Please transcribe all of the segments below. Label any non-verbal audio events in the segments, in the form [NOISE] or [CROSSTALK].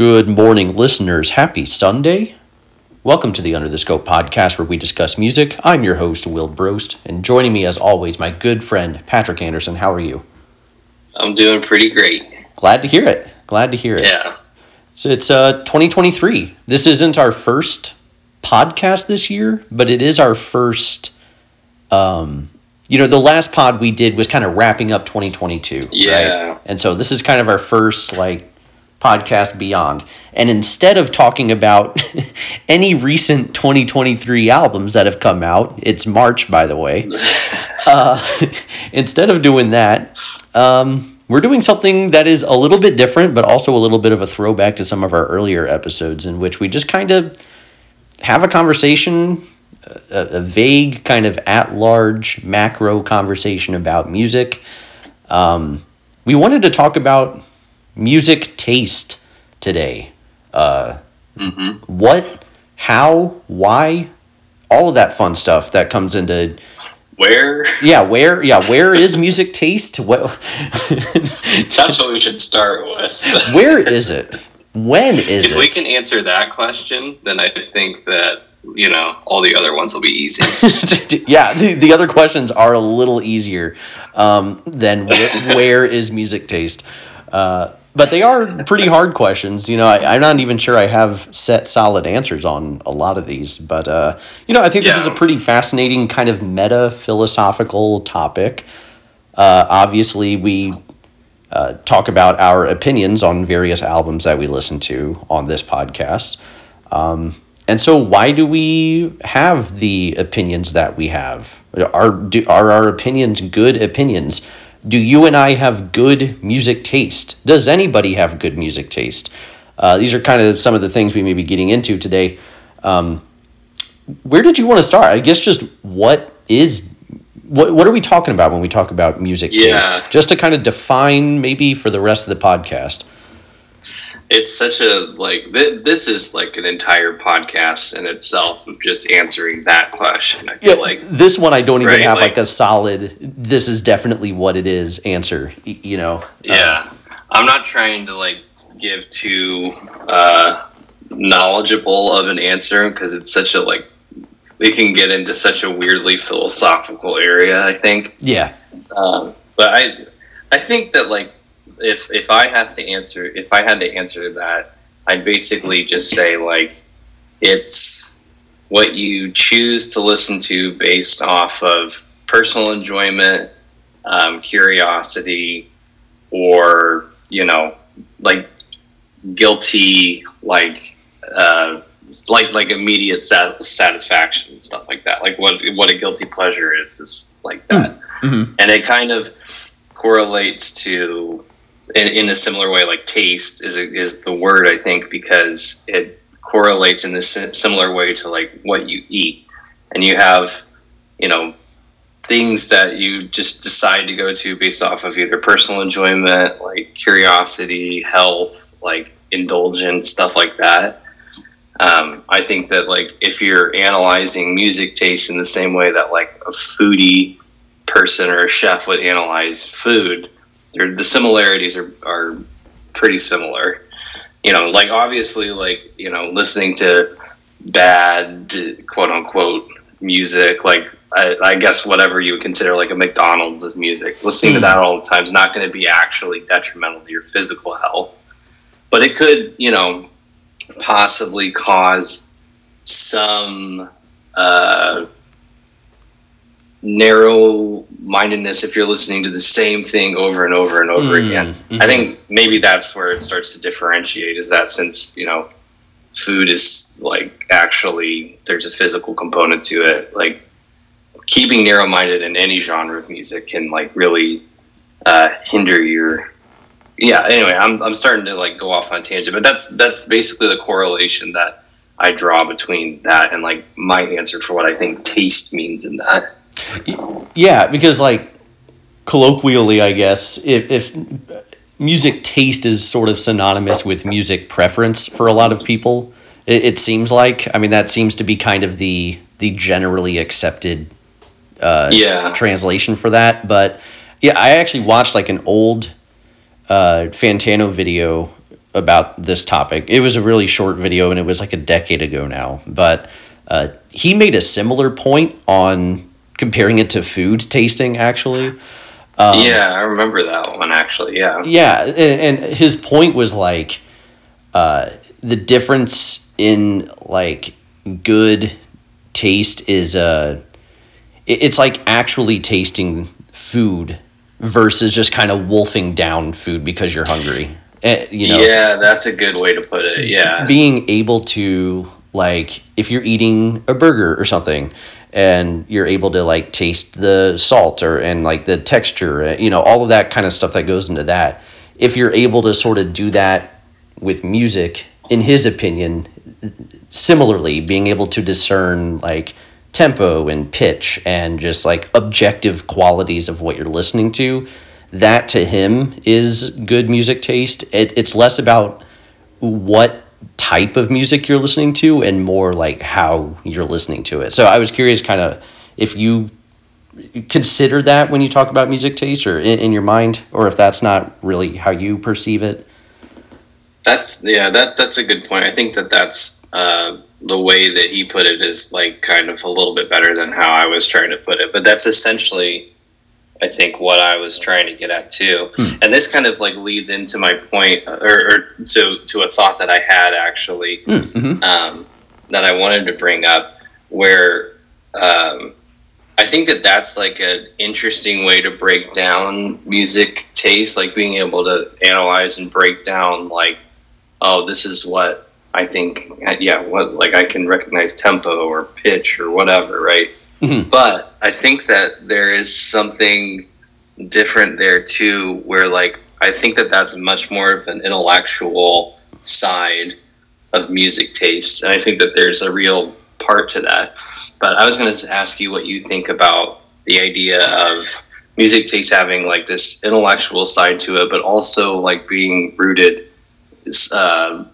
Good morning, listeners. Happy Sunday. Welcome to the Under the Scope podcast where we discuss music. I'm your host, Will Brost, and joining me as always, my good friend, Patrick Anderson. How are you? I'm doing pretty great. Glad to hear it. Glad to hear it. Yeah. So it's uh 2023. This isn't our first podcast this year, but it is our first um you know, the last pod we did was kind of wrapping up 2022, Yeah. right? And so this is kind of our first like podcast beyond. And instead of talking about [LAUGHS] any recent 2023 albums that have come out, it's March by the way. [LAUGHS] uh, [LAUGHS] instead of doing that, um, we're doing something that is a little bit different, but also a little bit of a throwback to some of our earlier episodes, in which we just kind of have a conversation, a, a vague kind of at large macro conversation about music. Um, we wanted to talk about music taste today. Uh, hmm what, how, why, all of that fun stuff that comes into Where? yeah where yeah where is music taste what [LAUGHS] That's what we should start with. [LAUGHS] where is it when is if it we can answer that question, then I think that you know all the other ones will be easy. [LAUGHS] yeah the, the other questions are a little easier um, than where, where is music taste uh, but they are pretty hard questions you know I, i'm not even sure i have set solid answers on a lot of these but uh, you know i think this is a pretty fascinating kind of meta philosophical topic uh, obviously we uh, talk about our opinions on various albums that we listen to on this podcast. Um, and so, why do we have the opinions that we have? Are, do, are our opinions good opinions? Do you and I have good music taste? Does anybody have good music taste? Uh, these are kind of some of the things we may be getting into today. Um, where did you want to start? I guess just what is what what are we talking about when we talk about music Yeah. taste? Just to kind of define maybe for the rest of the podcast. It's such a like th- this is like an entire podcast in itself of just answering that question. I feel like this one I don't even Right, have like, like- a solid this is definitely what it is answer, you know. yeah, I'm not trying to like give too uh, knowledgeable of an answer because it's such a like it can get into such a weirdly philosophical area. I think. yeah. Um, but I, I think that like if if I have to answer if I had to answer that, I'd basically just say like it's what you choose to listen to based off of personal enjoyment, um, curiosity, or you know like guilty like. Uh, like like immediate sat- satisfaction and stuff like that. Like what what a guilty pleasure is is like that Mhm. and it kind of correlates to in, in a similar way like taste is is the word i think because it correlates in this similar way to like what you eat. And you have you know things that you just decide to go to based off of either personal enjoyment like curiosity health like indulgence stuff like that. Um, I think that like if you're analyzing music taste in the same way that like a foodie person or a chef would analyze food, they're, the similarities are, are pretty similar. You know, like obviously, like you know, listening to bad quote unquote music, like I, I guess whatever you would consider like a McDonald's as music, listening to Hmm. that all the time is not going to be actually detrimental to your physical health, but it could, you know, possibly cause some uh, narrow mindedness if you're listening to the same thing over and over and over Mm, again. mhm. I think maybe that's where it starts to differentiate is that since, you know, food is like actually there's a physical component to it, like keeping narrow minded in any genre of music can like really uh, hinder your yeah anyway I'm, I'm starting to like go off on a tangent but that's that's basically the correlation that i draw between that and like my answer for what i think taste means in that Yeah, because like colloquially, I guess if, if music taste is sort of synonymous with music preference for a lot of people, it, it seems like. I mean, that seems to be kind of the the generally accepted uh, yeah translation for that. But yeah, I actually watched like an old uh, Fantano video about this topic. It was a really short video and it was like a decade ago now, but uh, he made a similar point on comparing it to food tasting actually. Um, yeah, I remember that one actually. Yeah. Yeah, and, and his point was like uh, the difference in like good taste is uh it's like actually tasting food versus just kind of wolfing down food because you're hungry. Uh, you know. Yeah, that's a good way to put it. Yeah. Being able to like if you're eating a burger or something and you're able to like taste the salt or and like the texture, uh, you know, all of that kind of stuff that goes into that. If you're able to sort of do that with music, in his opinion, similarly being able to discern like tempo and pitch and just like objective qualities of what you're listening to that to him is good music taste it, it's less about what type of music you're listening to and more like how you're listening to it. So i was curious kind of if you consider that when you talk about music taste or in, in your mind or if that's not really how you perceive it? That's yeah that that's a good point. I think that that's uh, the way that he put it is like kind of a little bit better than how I was trying to put it. But that's essentially, I think, what I was trying to get at too. Hmm. And this kind of like leads into my point, or, or to to a thought that I had actually hmm, mm-hmm. um, that I wanted to bring up, where um, I think that that's like an interesting way to break down music taste, like being able to analyze and break down like, oh, this is what I think, yeah, what like I can recognize tempo or pitch or whatever, right? Mm-hmm. But I think that there is something different there too, where like I think that that's much more of an intellectual side of music taste, and I think that there's a real part to that. But I was going to ask you what you think about the idea of music taste having like this intellectual side to it, but also like being rooted. Uh,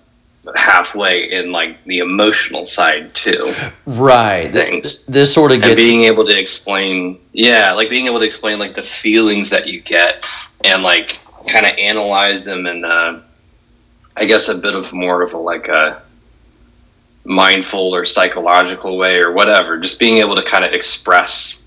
halfway in like the emotional side too. Right. Things. This sort of gets and being able to explain yeah, like being able to explain like the feelings that you get and like kind of analyze them in uh I guess a bit of more of a like a mindful or psychological way or whatever. Just being able to kind of express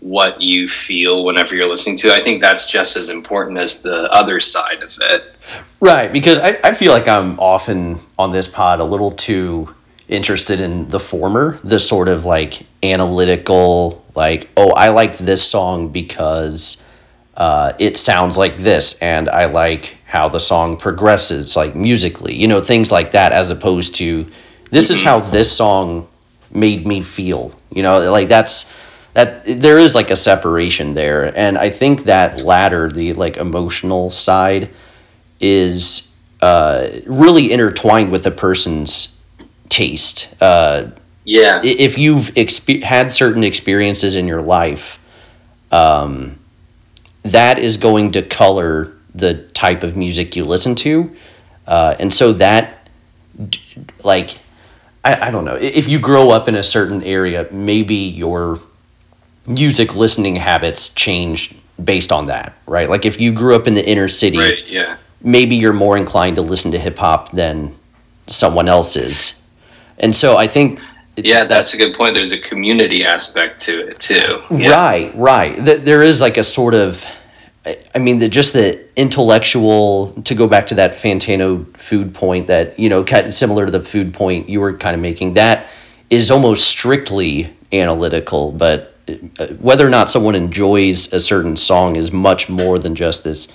what you feel whenever you're listening to. I think that's just as important as the other side of it. Right, because I, I feel like I'm often on this pod a little too interested in the former, the sort of like analytical, like, oh, I like this song because uh, it sounds like this, and I like how the song progresses, like musically, you know, things like that, as opposed to this is mm-hmm. how this song made me feel, you know, like that's that there is like a separation there, and I think that latter, the like emotional side is uh, really intertwined with a person's taste. Uh, yeah. If you've expe- had certain experiences in your life, um, that is going to color the type of music you listen to. Uh, and so that, like, I, I don't know. If you grow up in a certain area, maybe your music listening habits change based on that, right? Like if you grew up in the inner city, right, yeah maybe you're more inclined to listen to hip hop than someone else is. And so I think yeah, that's a good point. There's a community aspect to it too. Yeah. Right, right. There is like a sort of, I mean, the just the intellectual. To go back to that Fantano food point, that you know, kind of similar to the food point you were kind of making. That is almost strictly analytical, but whether or not someone enjoys a certain song is much more than just this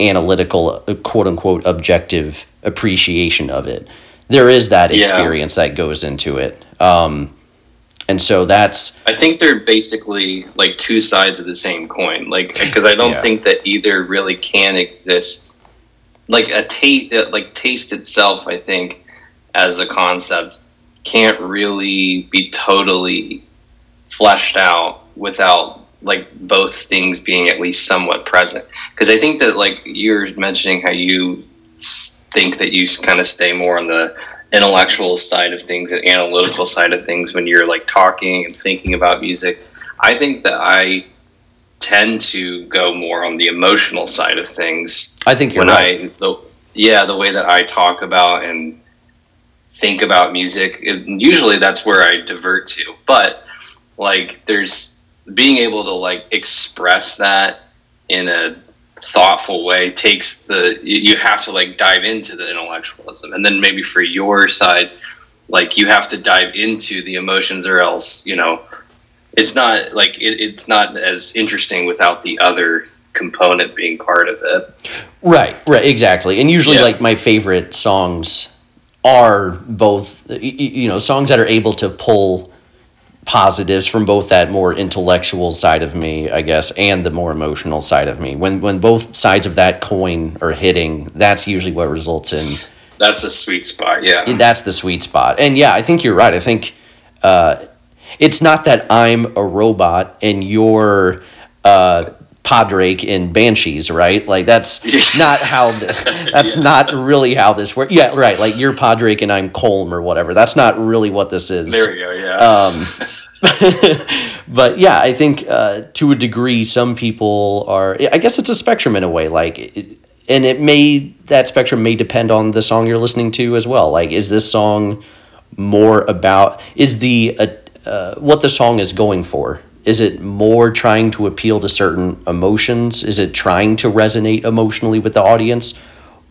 analytical, quote unquote, objective appreciation of it. There is that experience yeah. that goes into it. Um, and so that's. I think they're basically like two sides of the same coin. Like, [LAUGHS] because I don't yeah. think that either really can exist. Like a taste, uh, like taste itself, I think, as a concept, can't really be totally fleshed out without like both things being at least somewhat present because i think that like you're mentioning how you think that you kind of stay more on the intellectual side of things and analytical side of things when you're like talking and thinking about music i think that i tend to go more on the emotional side of things i think you're when right. i the, yeah, the way that I talk about and think about music, it, usually that's where I divert to. But like, there's being able to like express that in a thoughtful way takes the you have to like dive into the intellectualism and then maybe for your side like you have to dive into the emotions or else you know it's not like it, it's not as interesting without the other component being part of it Right, right, exactly. And usually, Yeah. like my favorite songs are both, you know, songs that are able to pull positives from both that more intellectual side of me, I guess, and the more emotional side of me. When when both sides of that coin are hitting, that's usually what results in that's the sweet spot yeah that's the sweet spot. And yeah, I think you're right. I think uh, it's not that I'm a robot and you're uh, Pádraic in Banshees, right? Like that's [LAUGHS] not how. The, that's not really how this works. Yeah, right. Like you're Pádraic and I'm Colm or whatever. That's not really what this is. there we go yeah Um, [LAUGHS] [LAUGHS] but yeah, I think uh, to a degree, some people are. I guess it's a spectrum in a way. Like, it, and it may that spectrum may depend on the song you're listening to as well. Like, is this song more about is the uh, uh, what the song is going for? Is it more trying to appeal to certain emotions? Is it trying to resonate emotionally with the audience,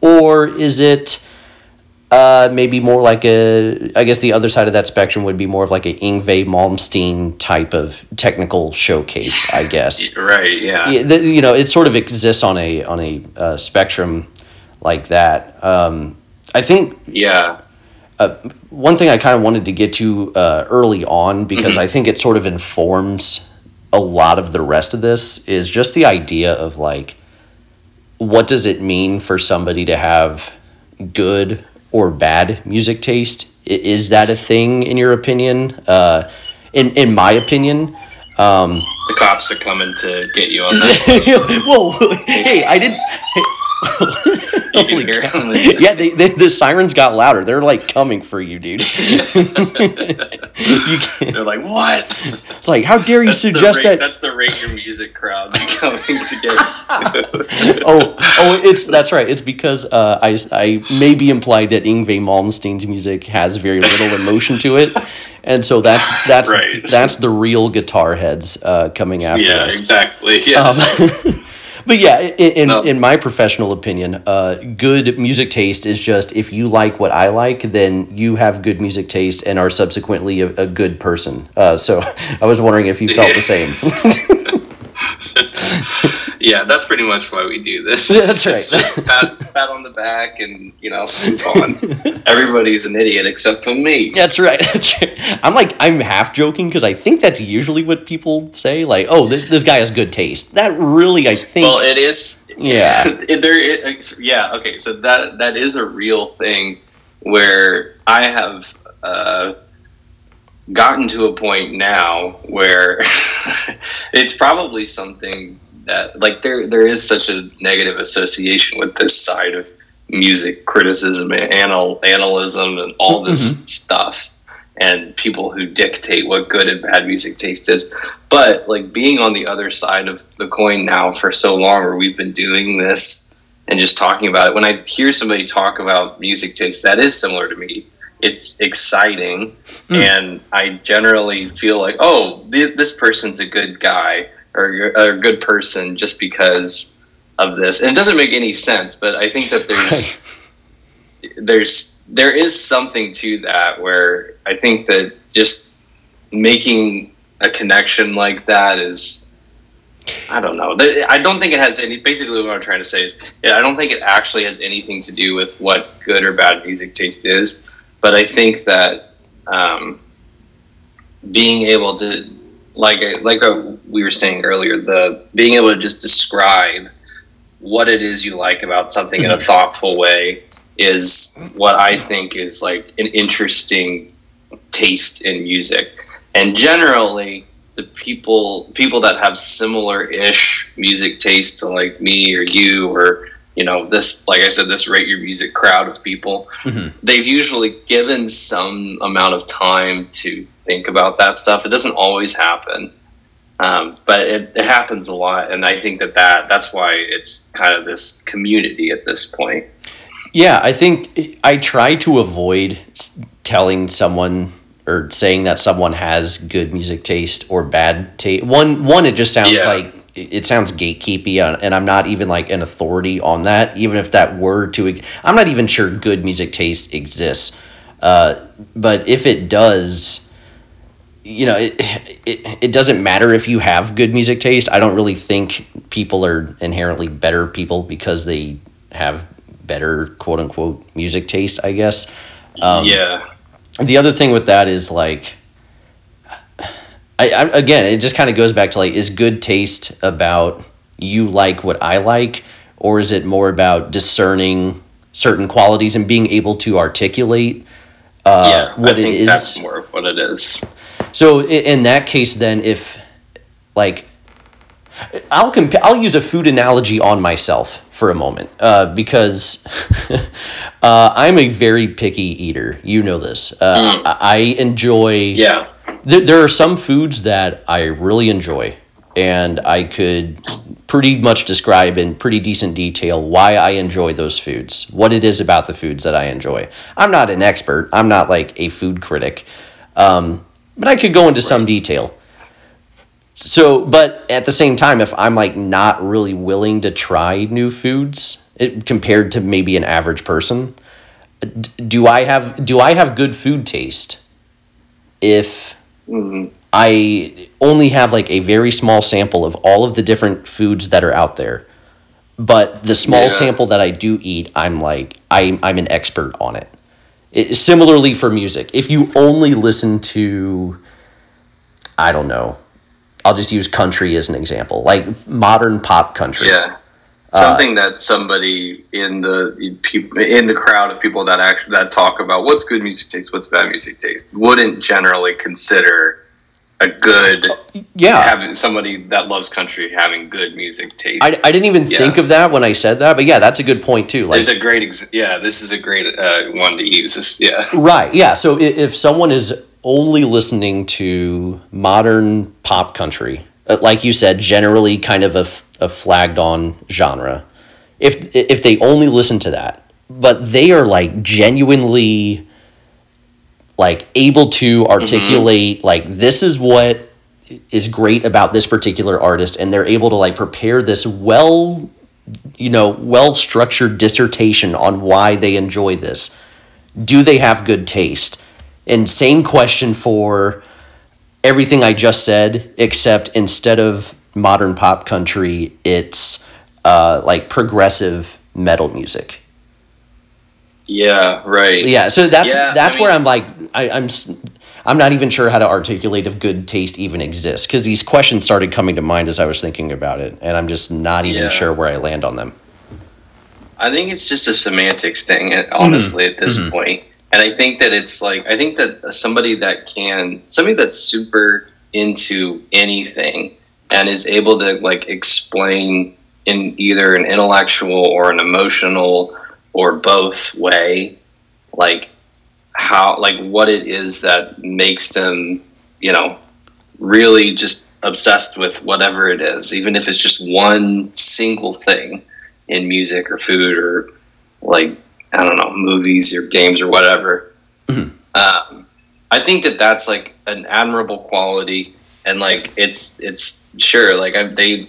or is it? Uh, maybe more like a. I guess the other side of that spectrum would be more of like a Yngwie Malmsteen type of technical showcase. I [LAUGHS] guess. right yeah you know, it sort of exists on a on a uh, spectrum like that. Um, I think yeah one thing I kind of wanted to get to uh, early on because I think it sort of informs a lot of the rest of this is just the idea of like what does it mean for somebody to have good or bad music taste? Is that a thing in your opinion? Uh, in in my opinion um, the cops are coming to get you on that [LAUGHS] whoa [LAUGHS] hey I didn't you can hear them. yeah, they, they, the sirens got louder. They're like coming for you, dude. [LAUGHS] you they're like what it's like, how dare you that's suggest rate, that? that's the rate your music crowd coming to get [LAUGHS] oh, oh, it's that's right. It's because uh, I I maybe implied that Yngwie Malmsteen's music has very little emotion to it, and so that's that's Right. that's the real guitar heads uh, coming after yeah us. exactly yeah Um, [LAUGHS] but yeah, in, No. in my professional opinion, uh, good music taste is just if you like what I like, then you have good music taste and are subsequently a, a good person. Uh, so [LAUGHS] I was wondering if you felt the [LAUGHS] same. [LAUGHS] Yeah, that's pretty much why we do this. Yeah, that's right. just pat, pat on the back and, you know, move on. [LAUGHS] Everybody's an idiot except for me. that's right. [LAUGHS] That's right. I'm like I'm half joking because I think that's usually what people say. Like, oh, this this guy has good taste. That really, I think. Well, it is. Yeah. [LAUGHS] it, there. It, yeah. Okay. So that that is a real thing where I have uh, gotten to a point now where it's probably something that like there there is such a negative association with this side of music criticism and anal, analysm and all this mm-hmm. stuff and people who dictate what good and bad music taste is. But like being on the other side of the coin now for so long where we've been doing this and just talking about it when i hear somebody talk about music taste that is similar to me. It's exciting hmm. and i generally feel like oh th- this person's a good guy or you're a good person just because of this and it doesn't make any sense but i think that there's [LAUGHS] there's there is something to that where I think that just making a connection like that is I don't know. I don't think it has any. Basically, what I'm trying to say is, yeah, I don't think it actually has anything to do with what good or bad music taste is. But I think that um, being able to, like, like we were saying earlier, the being able to just describe what it is you like about something in a mm-hmm. thoughtful way is what I think is like an interesting taste in music. And generally, the people people that have similar ish music tastes to like me or you or you know this like I said this rate your music crowd of people Mhm. they've usually given some amount of time to think about that stuff it doesn't always happen um, but it, it happens a lot and I think that, that that's why it's kind of this community at this point Yeah, I think I try to avoid telling someone or saying that someone has good music taste or bad taste. One, one, it just sounds Yeah. like it sounds gatekeepy, uh, and I'm not even like an authority on that. Even if that were to, I'm not even sure good music taste exists. Uh, but if it does, you know, it, [SIGHS] it it doesn't matter if you have good music taste. I don't really think people are inherently better people because they have better quote unquote music taste. I guess. Um, yeah. the other thing with that is like I, I again it just kind of goes back to like is good taste about you like what i like or is it more about discerning certain qualities and being able to articulate uh, yeah. what I think it is that's more of what it is. so in that case, then, if like I'll comp- I'll use a food analogy on myself for a moment uh, because [LAUGHS] uh, I'm a very picky eater. You know this. Uh, I I enjoy. Yeah. There, there are some foods that I really enjoy, and I could pretty much describe in pretty decent detail why I enjoy those foods, what it is about the foods that I enjoy. I'm not an expert. I'm not like a food critic, um, but I could go into some detail. So, but at the same time, if I'm like not really willing to try new foods it, compared to maybe an average person, do I have do I have good food taste? If Mhm. I only have like a very small sample of all of the different foods that are out there. But the small Yeah. sample that I do eat, I'm like I'm I'm an expert on it. it. Similarly for music, if you only listen to, I don't know, I'll just use country as an example, like modern pop country. Yeah. Uh, Something that somebody in the in the crowd of people that act that talk about what's good music taste, what's bad music taste, wouldn't generally consider a good Yeah. having somebody that loves country having good music taste. I, I didn't even Yeah. think of that when I said that, but yeah, that's a good point too. Like, it's a great ex- yeah. This is a great uh, one to use. This, yeah. Right. Yeah. So if, if someone is only listening to modern pop country, uh, like you said, generally kind of a, a flagged on genre, if if they only listen to that, but they are like genuinely like able to articulate mm-hmm. like this is what is great about this particular artist and they're able to like prepare this well you know well structured dissertation on why they enjoy this. Do they have good taste? And same question for everything I just said, except instead of modern pop country, it's uh, like progressive metal music. Yeah. Right. Yeah, so that's Yeah, that's I where mean- I'm like I, I'm I'm not even sure how to articulate if good taste even exists because these questions started coming to mind as I was thinking about it, and I'm just not even Yeah. sure where I land on them. I think it's just a semantics thing, uh, honestly, at this Mhm. point. And I think that it's like I think that somebody that can somebody that's super into anything and is able to like explain in either an intellectual or an emotional or both way, like how like what it is that makes them, you know, really just obsessed with whatever it is, even if it's just one single thing in music or food or like I don't know movies or games or whatever. Mhm. Um, I think that that's like an admirable quality, and like it's it's sure like I, they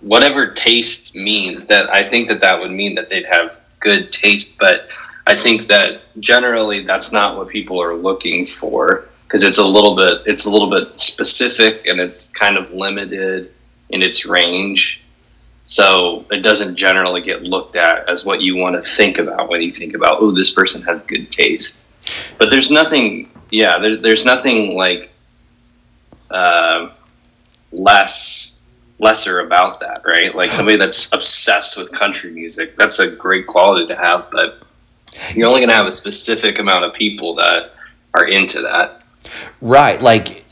whatever taste means that I think that that would mean that they'd have good taste, but I think that generally that's not what people are looking for because it's a little bit it's a little bit specific and it's kind of limited in its range. So it doesn't generally get looked at as what you want to think about when you think about oh this person has good taste. But there's nothing yeah there, there's nothing like uh, less lesser about that right like [SIGHS] somebody that's obsessed with country music that's a great quality to have but you're only going to have a specific amount of people that are into that Right. Like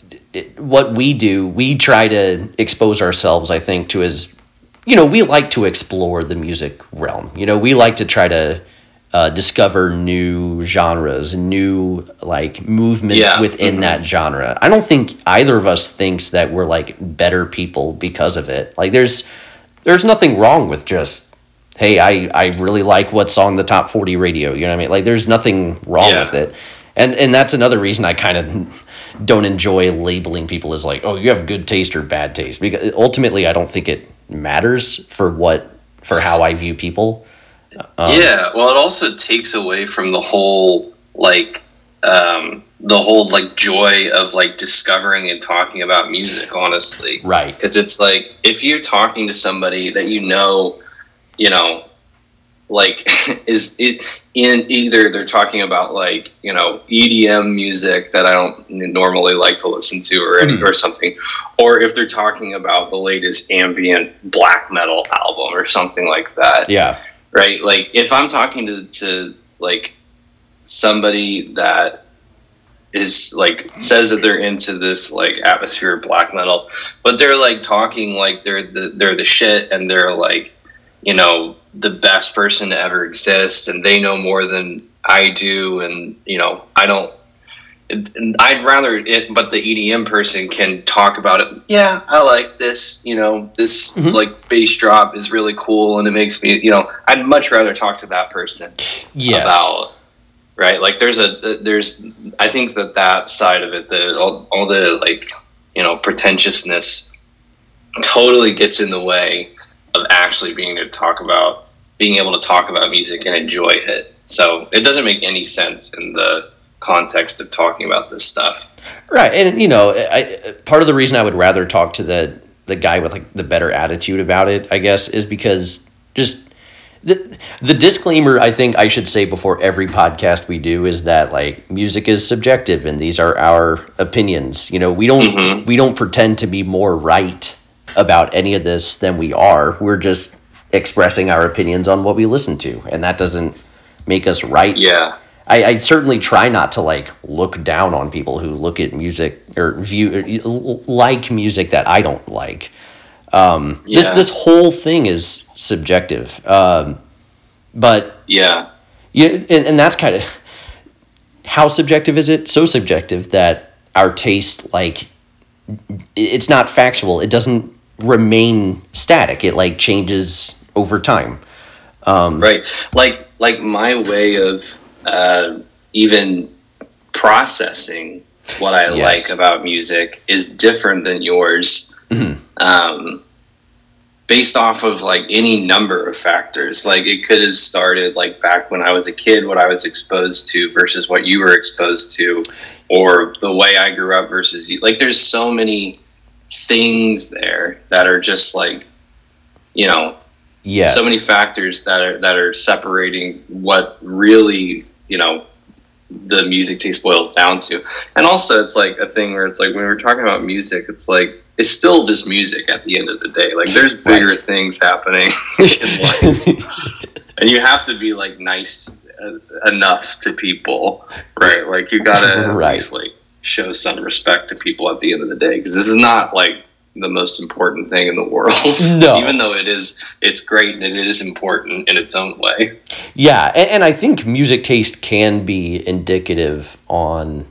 what we do, we try to expose ourselves, I think, to as, you know, we like to explore the music realm. You know, we like to try to uh, discover new genres, new like movements Yeah. within Mhm. that genre. I don't think either of us thinks that we're like better people because of it. Like there's there's nothing wrong with just hey, I, I really like what's on the top 40 radio. You know what I mean? Like, there's nothing wrong Yeah. with it. And, and that's another reason I kind of [LAUGHS] don't enjoy labeling people as like, oh, you have good taste or bad taste. Because ultimately, I don't think it matters for what, for how I view people. Um, yeah, well, it also takes away from the whole like um, the whole like joy of like discovering and talking about music. Honestly, Right. because it's like if you're talking to somebody that you know, you know, like [LAUGHS] is it in either they're talking about like you know EDM music that I don't normally like to listen to or any Mhm. or something, or if they're talking about the latest ambient black metal album or something like that Yeah. Right? Like if I'm talking to, to like somebody that is like says that they're into this like atmosphere of black metal, but they're like talking like they're the they're the shit and they're like you know the best person to ever exist and they know more than I do and you know I don't I'd rather it, but the EDM person can talk about. Yeah, I like this. You know, this Mhm. like bass drop is really cool, and it makes me. You know, I'd much rather talk to that person Yes. about. Right, like there's a there's I think that that side of it, the all, all the like you know pretentiousness, totally gets in the way of actually being able to talk about being able to talk about music and enjoy it. So it doesn't make any sense in the context of talking about this stuff. Right, and you know, I, part of the reason I would rather talk to the the guy with like the better attitude about it, I guess, is because just the the disclaimer I think I should say before every podcast we do is that like music is subjective and these are our opinions. You know, we don't Mhm. we don't pretend to be more right about any of this than we are. We're just expressing our opinions on what we listen to, and that doesn't make us right Yeah. I, I certainly try not to like look down on people who look at music or view or like music that I don't like. Um, This this whole thing is subjective, um, but Yeah. yeah, and, and that's kind of how subjective is it? So subjective that our taste like it's not factual. It doesn't remain static. It like changes over time. Um, Right. Like like my way of uh, even processing what I Yes. like about music is different than yours. Mhm. Um, based off of like any number of factors. Like it could have started like back when I was a kid, what I was exposed to versus what you were exposed to, or the way I grew up versus you. Like there's so many things there that are just like, you know, Yes. so many factors that are that are separating what really you know the music taste boils down to. And also it's like a thing where it's like when we're talking about music it's like it's still just music at the end of the day. Like there's bigger Right. things happening. [LAUGHS] [LAUGHS] and you have to be like nice uh, enough to people right? Like you gotta [LAUGHS] Right. least like show some respect to people at the end of the day because this is not like the most important thing in the world [LAUGHS] [LAUGHS] No. even though it is it's great and it is important in its own way Yeah, and, and I think music taste can be indicative on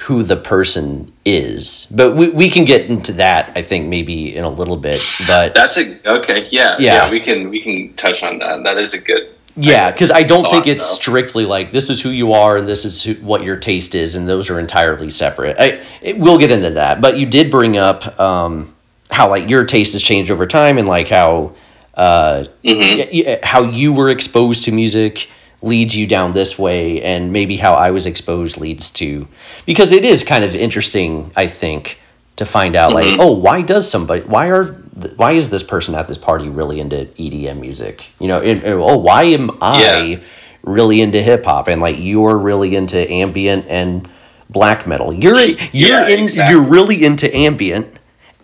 who the person is. But we, we can get into that, I think, maybe in a little bit. But that's a okay yeah, Yeah. yeah we can we can touch on that that is a good yeah, because I don't think it's though. strictly like this is who you are and this is who, what your taste is, and those are entirely separate. I, it, we'll get into that. But you did bring up um, how like your taste has changed over time and like how uh, Mhm. y- y- how you were exposed to music leads you down this way and maybe how I was exposed leads to because it is kind of interesting I think to find out like Mhm. oh why does somebody why are th- why is this person at this party really into EDM music you know oh why am I Yeah. really into hip hop and like you're really into ambient and black metal you're you're Yeah, in exactly. you're really into ambient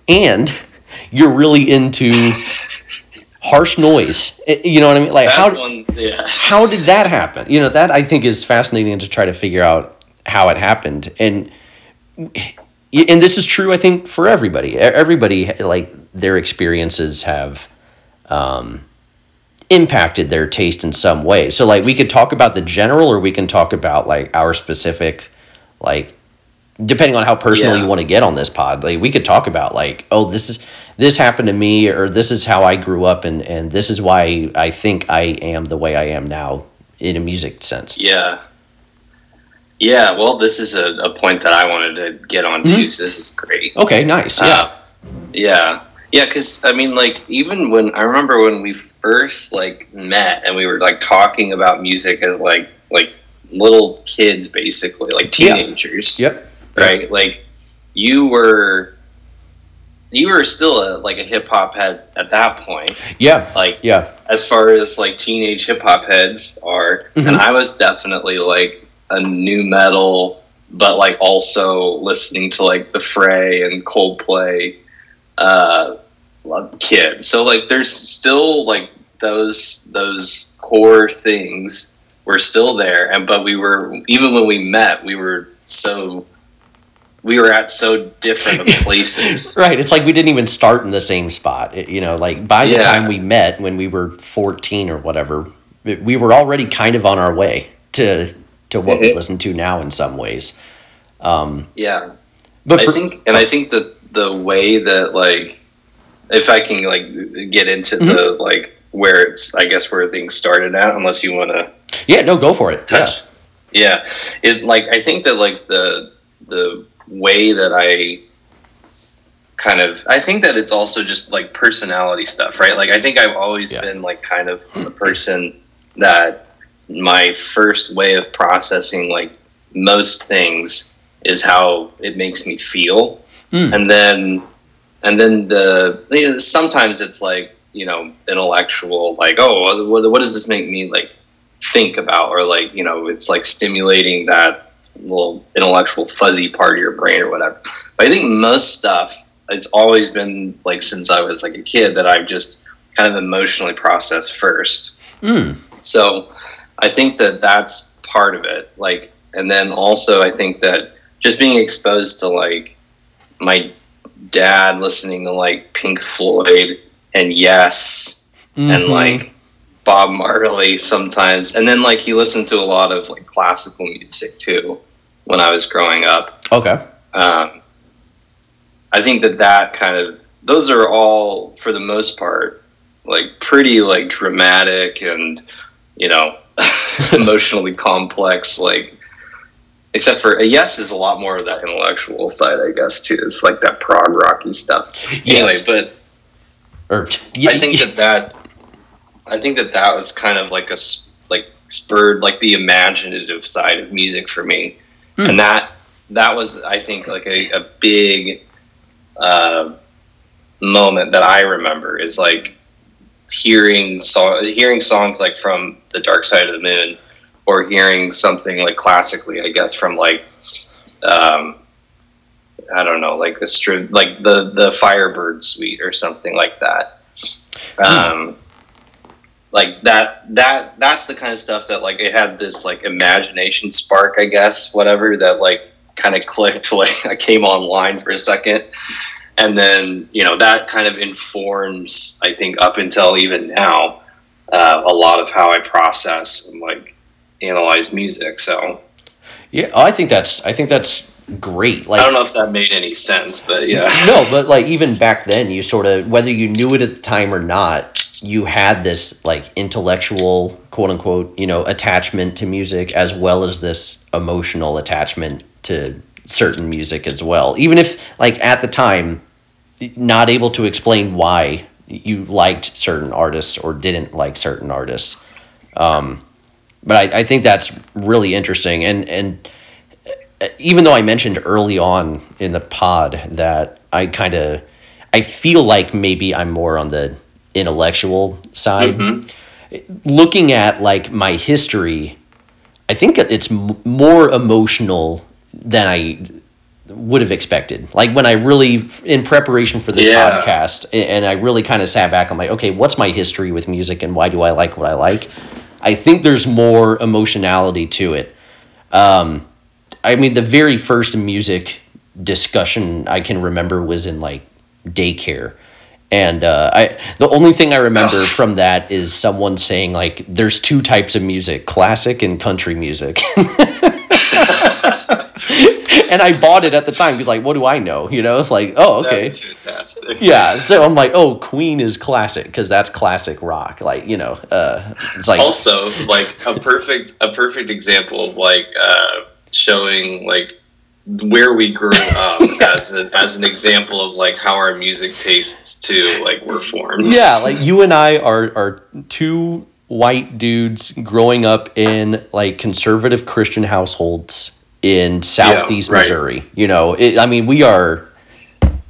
and you're really into harsh noise you know what I mean like that's how one yeah how did that happen? You know, that I think is fascinating to try to figure out how it happened. And and this is true I think for everybody. Everybody like their experiences have um impacted their taste in some way. So like we could talk about the general or we can talk about like our specific like depending on how personal Yeah. you want to get on this pod. Like we could talk about like oh this is this happened to me or this is how I grew up and and this is why I think I am the way I am now in a music sense. Yeah. Yeah, well, this is a, a point that I wanted to get on too, so this is great. Okay, nice. Yeah. Uh, yeah. Yeah, because I mean, like, even when I remember when we first like met and we were like talking about music as like like little kids, basically, like Yeah. teenagers. Yep. Right. Like, you were you were still a like a hip hop head at that point. Yeah. Like, Yeah. as far as like teenage hip hop heads are, Mhm. and I was definitely like a nu metal, but like also listening to like the Fray and Coldplay uh, kid. So like, there's still like those those core things were still there, and but we were even when we met, we were so we were at so different [LAUGHS] places. Right. It's like we didn't even start in the same spot. It- you know, like by the Yeah. time we met when we were 14 or whatever, it- we were already kind of on our way to to what we Mhm. listen to now in some ways. Um, yeah. but I think, and I think that the way that like, if I can like get into Mm-hmm. the like where it's, I guess where things started at, unless you want to yeah, no, go for it. touch. Yeah, it like I think that like the the way that I kind of I think that it's also just like personality stuff, right? Like I think I've always Yeah. been like kind of the person that my first way of processing like most things is how it makes me feel. Mm. And then and then the you know, sometimes it's like, you know, intellectual like, oh, what, what does this make me like think about? Or like you know it's like stimulating that little intellectual fuzzy part of your brain or whatever. But i think most stuff it's always been like since i was like a kid that i've just kind of emotionally processed first. Mm. so i think that that's part of it. Like and then also i think that just being exposed to like my dad listening to like pink floyd and yes and Mhm. like Bob Marley sometimes, and then like he listened to a lot of like classical music too when I was growing up. okay. Um, I think that that kind of those are all for the most part like pretty like dramatic and you know [LAUGHS] emotionally complex like except for a yes is a lot more of that intellectual side I guess too it's like that prog rocky stuff Yes. anyway but Or yeah, I think that that I think that that was kind of like a like spurred like the imaginative side of music for me, Hmm. and that that was I think like a, a big uh, moment that I remember is like hearing song hearing songs like from the Dark Side of the Moon, or hearing something like classically I guess from like. Um, I don't know, like the stri- like the the Firebird suite or something like that. Um, like that that that's the kind of stuff that like it had this like imagination spark, I guess, whatever that like kind of clicked. [LAUGHS] Like I came online for a second, and then you know that kind of informs, I think, up until even now, uh, a lot of how I process and like analyze music. So yeah, I think that's I think that's great. Like I don't know if that made any sense, but yeah. [LAUGHS] no, but like even back then, you sort of whether you knew it at the time or not, you had this like intellectual quote unquote you know attachment to music as well as this emotional attachment to certain music as well. Even if like at the time, not able to explain why you liked certain artists or didn't like certain artists. Um, but I, I think that's really interesting and and even though I mentioned early on in the pod that I kind of I feel like maybe I'm more on the intellectual side. Mhm. Looking at like my history, I think it's m- more emotional than I would have expected. Like when I really in preparation for this Yeah. podcast and I really kind of sat back I'm like, okay, what's my history with music and why do I like what I like? I think there's more emotionality to it. Um, I mean, the very first music discussion I can remember was in like daycare, and uh, I the only thing I remember from that is someone saying like, "There's two types of music: classic and country music." [LAUGHS] [LAUGHS] [LAUGHS] and I bought it at the time because like, what do I know? You know, it's like, oh, okay. That's. Yeah, so I'm like, oh, Queen is classic because that's classic rock. Like, you know, uh, it's like Also, like a perfect a perfect example of like uh, showing like where we grew [LAUGHS] up as an as an example of like how our music tastes too like were formed. yeah, like you and I are are two white dudes growing up in like conservative Christian households in southeast right. Missouri. You know, it, I mean, we are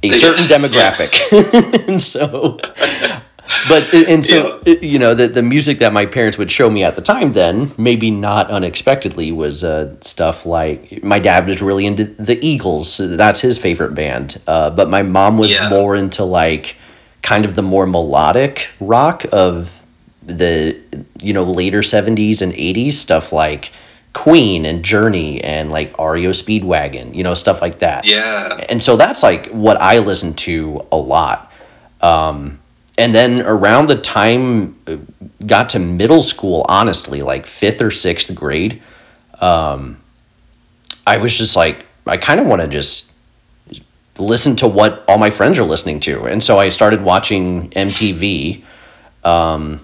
a certain [LAUGHS] demographic, [LAUGHS] and so. But and so you know the the music that my parents would show me at the time then maybe not unexpectedly was uh, stuff like my dad was really into the Eagles so that's his favorite band uh, but my mom was Yeah. more into like kind of the more melodic rock of the you know later 70s and 80s stuff like Queen and Journey and like REO Speedwagon you know stuff like that Yeah. and so that's like what I listen to a lot. Um, and then around the time uh, got to middle school, honestly, like fifth or sixth grade, um, I was just like, I kind of want to just listen to what all my friends are listening to, and so I started watching MTV. Um,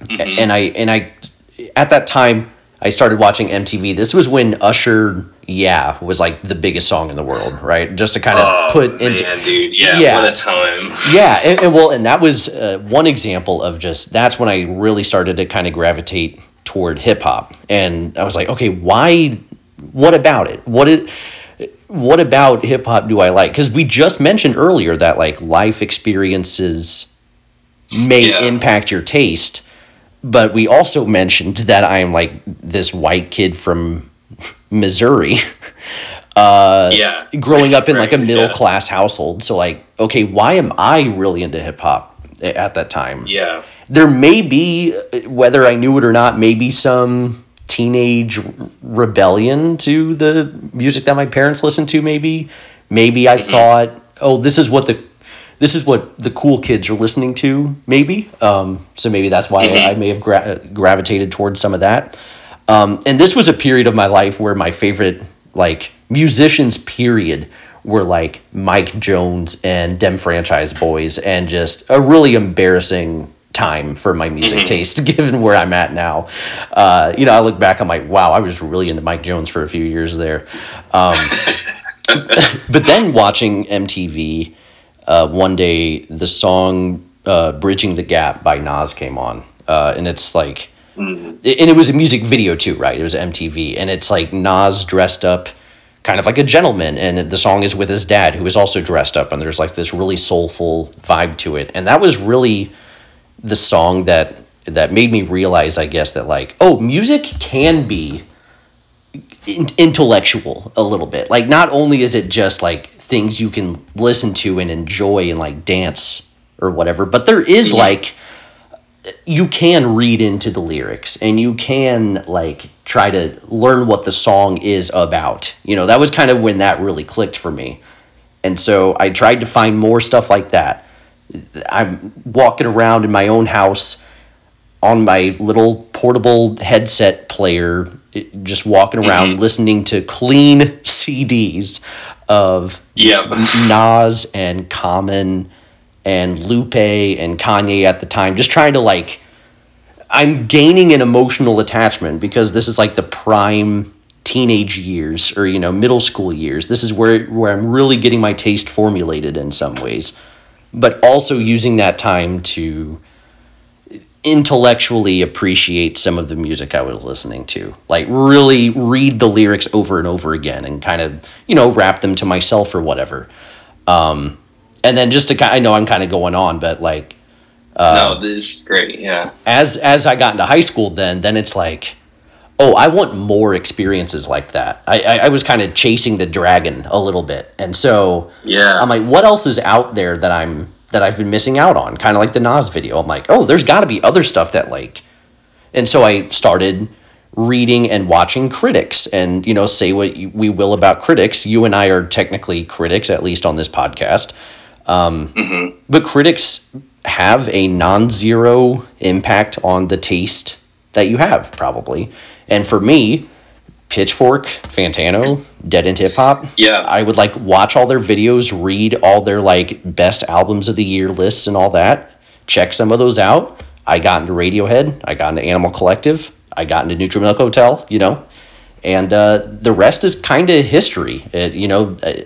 Mhm. and I and I at that time I started watching MTV. This was when Usher "Yeah" was like the biggest song in the world, right? Just to kind of Oh, put into man, dude. Yeah, Yeah. What a time. [LAUGHS] yeah, and, and well, and that was uh, one example of just that's when I really started to kind of gravitate toward hip hop, and I was like, okay, why? What about it? What it? What about hip hop do I like? Because we just mentioned earlier that like life experiences may Yeah. impact your taste, but we also mentioned that I am like this white kid from [LAUGHS] Missouri. [LAUGHS] Uh, Yeah. growing up in like a middle yeah. class household. So like, okay, why am I really into hip hop at that time? Yeah. There may be, whether I knew it or not, maybe some teenage rebellion to the music that my parents listened to. Maybe, maybe I thought, oh, this is what the this is what the cool kids are listening to. Maybe, um, so maybe that's why I, I may have gra- gravitated towards some of that. Um, and this was a period of my life where my favorite like musicians period were like Mike Jones and Dem Franchize Boyz and just a really embarrassing time for my music taste [LAUGHS] given where I'm at now. Uh, you know, I look back I'm like, wow, I was really into Mike Jones for a few years there. Um, [LAUGHS] but then watching MTV uh, one day the song uh, "Bridging the Gap" by Nas came on, uh, and it's like, and it was a music video too, right? It was MTV, and it's like Nas dressed up, kind of like a gentleman, and the song is with his dad, who is also dressed up, and there's like this really soulful vibe to it, and that was really the song that that made me realize, I guess, that like, oh, music can be intellectual a little bit. Like not only is it just like things you can listen to and enjoy and like dance or whatever, but there is like you can read into the lyrics and you can like try to learn what the song is about. You know, that was kind of when that really clicked for me. And so I tried to find more stuff like that. I'm walking around in my own house on my little portable headset player, just walking around mm-hmm. listening to clean [LAUGHS] CDs of Yep. Nas and Common and Lupe and Kanye at the time, just trying to like. I'm gaining an emotional attachment because this is like the prime teenage years or you know middle school years. This is where where I'm really getting my taste formulated in some ways, but also using that time to intellectually appreciate some of the music I was listening to. Like really read the lyrics over and over again and kind of, you know, rap them to myself or whatever. Um and then just to kind I know I'm kind of going on, but like no, this is great. Yeah. as as I got into high school then then it's like oh, I want more experiences like that. I I, I was kind of chasing the dragon a little bit. And so Yeah. I'm like, what else is out there that I'm that I've been missing out on? Kind of like the Nas video. I'm like, oh, there's got to be other stuff that like, and so I started reading and watching critics, and you know, say what we will about critics. You and I are technically critics, at least on this podcast. Um, But critics have a non-zero impact on the taste that you have, probably. And for me, Pitchfork, Fantano, Dead End Hip Hop. Yeah. I would like watch all their videos, read all their like best albums of the year lists and all that. Check some of those out. I got into Radiohead. I got into Animal Collective. I got into Neutral Milk Hotel. You know, and uh, the rest is kind of history. It, you know, uh,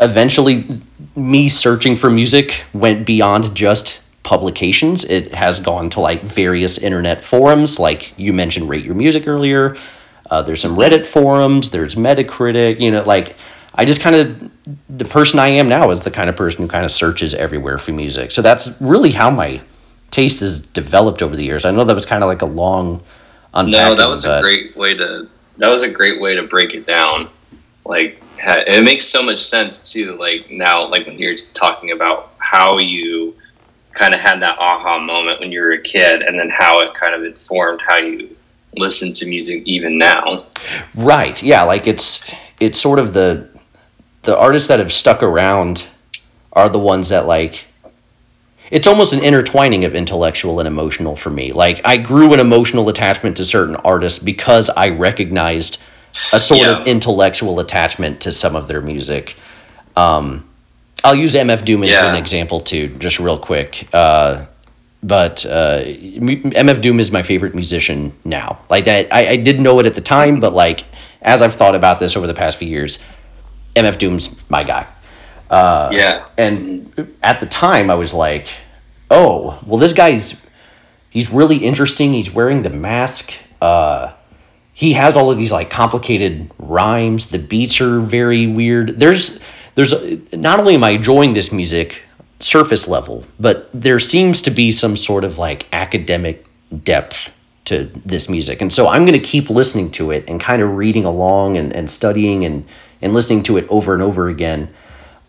eventually, me searching for music went beyond just publications. It has gone to like various internet forums, like you mentioned, Rate Your Music earlier. Uh, there's some Reddit forums. There's Metacritic. You know, like I just kind of the person I am now is the kind of person who kind of searches everywhere for music. So that's really how my taste has developed over the years. I know that was kind of like a long. No, that was a great way to. That was a great way to break it down. Like it makes so much sense too. Like now, like when you're talking about how you kind of had that aha moment when you were a kid, and then how it kind of informed how you listen to music even now. Right. Yeah. Like it's it's sort of the the artists that have stuck around are the ones that like it's almost an intertwining of intellectual and emotional for me. Like I grew an emotional attachment to certain artists because I recognized a sort yeah. of intellectual attachment to some of their music. Um, I'll use MF Doom as yeah. an example too, just real quick. Uh, but uh, MF Doom is my favorite musician now. Like that, I, I didn't know it at the time, but like as I've thought about this over the past few years, MF Doom's my guy. Uh, yeah. And at the time, I was like, oh, well, this guy's he's really interesting. He's wearing the mask. Uh, he has all of these like complicated rhymes. The beats are very weird. There's there's not only am I enjoying this music surface level, but there seems to be some sort of like academic depth to this music. And so I'm going to keep listening to it and kind of reading along and, and studying and, and listening to it over and over again.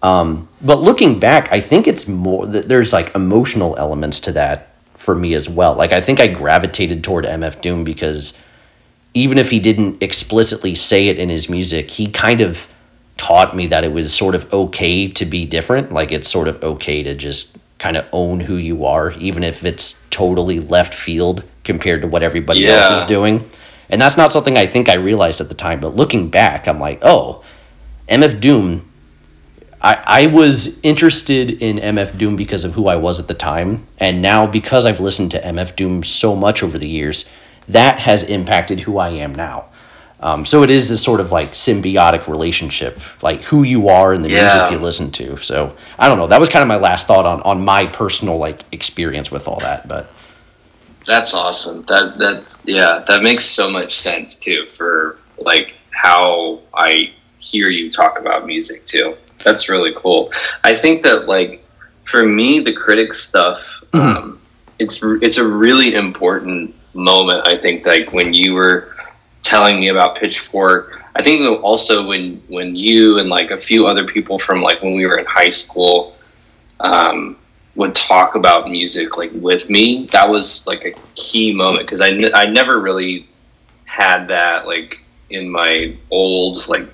Um, but looking back, I think it's more that there's like emotional elements to that for me as well. Like I think I gravitated toward MF Doom because even if he didn't explicitly say it in his music, he kind of taught me that it was sort of okay to be different. Like it's sort of okay to just kind of own who you are, even if it's totally left field compared to what everybody yeah. else is doing. And that's not something I think I realized at the time. But looking back, I'm like, oh, MF Doom. I, I was interested in MF Doom because of who I was at the time. And now, because I've listened to MF Doom so much over the years, that has impacted who I am now. Um, so it is this sort of like symbiotic relationship, like who you are and the yeah. music you listen to. So I don't know. That was kind of my last thought on on my personal like experience with all that. But that's awesome. That that's yeah. That makes so much sense too for like how I hear you talk about music too. That's really cool. I think that like for me, the critic stuff, mm-hmm. um, it's it's a really important moment. I think like when you were telling me about Pitchfork. I think also when when you and like a few other people from like when we were in high school um, would talk about music like with me, that was like a key moment because I, n- I never really had that like in my old like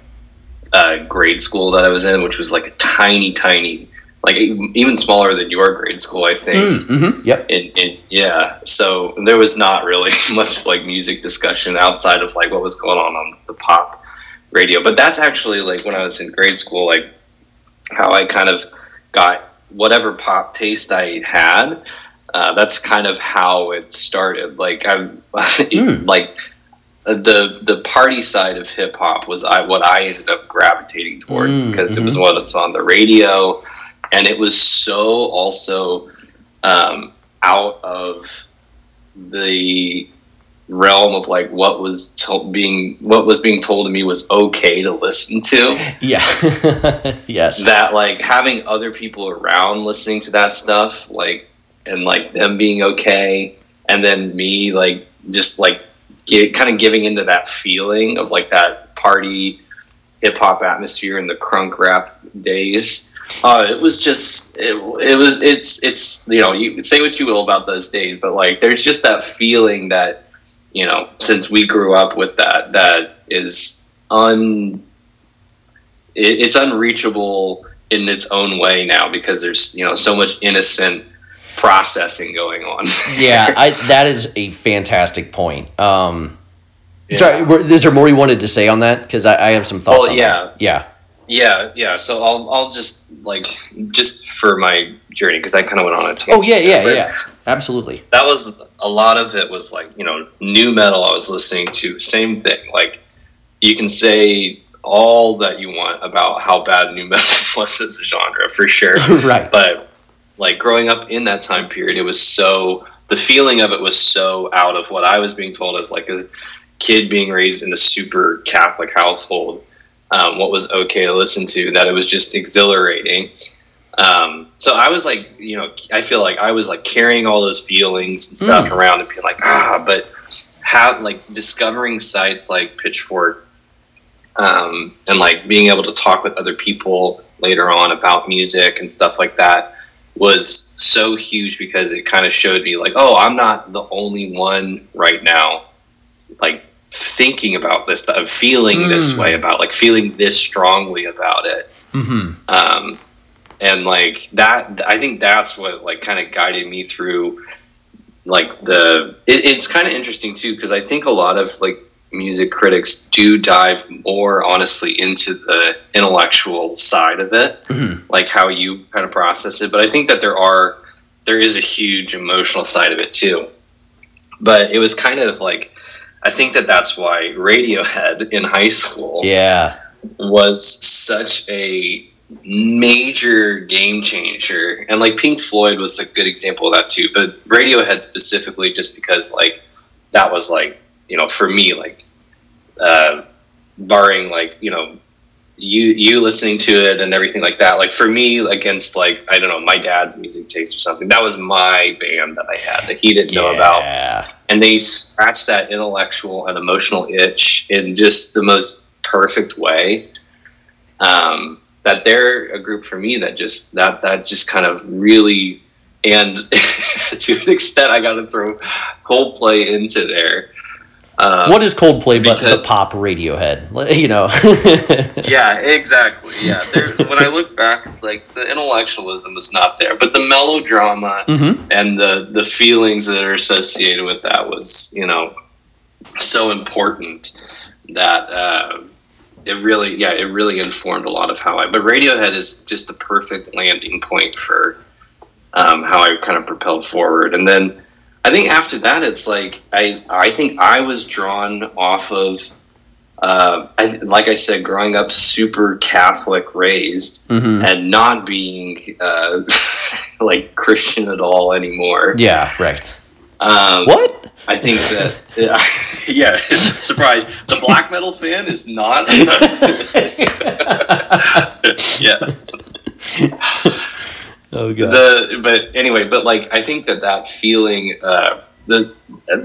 uh, grade school that I was in, which was like a tiny, tiny like even smaller than your grade school, I think. Mm, mm-hmm. Yep. And, and, yeah, so there was not really [LAUGHS] much like music discussion outside of like what was going on on the pop radio. But that's actually like when I was in grade school, like how I kind of got whatever pop taste I had. Uh, that's kind of how it started. Like I'm [LAUGHS] mm. like the the party side of hip hop was I what I ended up gravitating towards mm, because mm-hmm. it was what was on the radio and it was so also um, out of the realm of like what was to- being what was being told to me was okay to listen to. [LAUGHS] Yeah. [LAUGHS] yes. That like having other people around listening to that stuff, like and like them being okay, and then me like just like get kind of giving into that feeling of like that party hip hop atmosphere in the crunk rap days uh, it was just it, it was it's it's you know you say what you will about those days, but like there's just that feeling that you know since we grew up with that that is un it, it's unreachable in its own way now because there's you know so much innocent processing going on. yeah, [LAUGHS] I, that is a fantastic point. Um, Yeah. Sorry, were- is there more you wanted to say on that? Because I, I have some thoughts. Well, yeah. that. yeah, Yeah, yeah. So I'll I'll just like just for my journey because I kind of went on a tangent. Oh yeah, yeah, yeah. Absolutely. That was a lot of it was like you know nu metal. I was listening to same thing. Like you can say all that you want about how bad nu [LAUGHS] metal was as a genre for sure, [LAUGHS] right. but like growing up in that time period, it was so the feeling of it was so out of what I was being told as like a kid being raised in a super Catholic household. Um, what was okay to listen to that it was just exhilarating. Um, so I was like, you know, I feel like I was like carrying all those feelings and stuff Mm. around and being like, ah, but have like discovering sites like Pitchfork um, and like being able to talk with other people later on about music and stuff like that was so huge because it kind of showed me like oh i'm not the only one right now like thinking about this stuff feeling this Mm. way about like feeling this strongly about it hmm um, and like that i think that's what like kind of guided me through like the it, it's kind of interesting too because i think a lot of like music critics do dive more honestly into the intellectual side of it Mhm. like how you kind of process it but i think that there are there is a huge emotional side of it too but it was kind of like i think that that's why radiohead in high school Yeah. was such a major game changer and like pink floyd was a good example of that too but radiohead specifically just because like that was like you know for me like uh barring like you know you you listening to it and everything like that like for me against like i don't know my dad's music taste or something that was my band that i had that he didn't know about Yeah. and they scratch that intellectual and emotional itch in just the most perfect way. Um, that they're a group for me that just that that just kind of really and [LAUGHS] to an extent I got to throw Coldplay into there. Um, what is Coldplay but the pop Radiohead? You know. [LAUGHS] yeah, [LAUGHS] exactly. Yeah, there, when I look back, it's like the intellectualism is not there, but the melodrama hmm and the the feelings that are associated with that was you know so important that uh, it really yeah it really informed a lot of how I but Radiohead is just the perfect landing point for um, how I kind of propelled forward and then I think after that it's like I I think I was drawn off of uh, I, like I said growing up super Catholic raised hmm and not being uh, [LAUGHS] like Christian at all anymore. Yeah. Right. Um, What? I think that yeah, [LAUGHS] [LAUGHS] surprise. The black metal fan is not. yeah. Oh god. The but anyway, but like I think that that feeling. Uh, the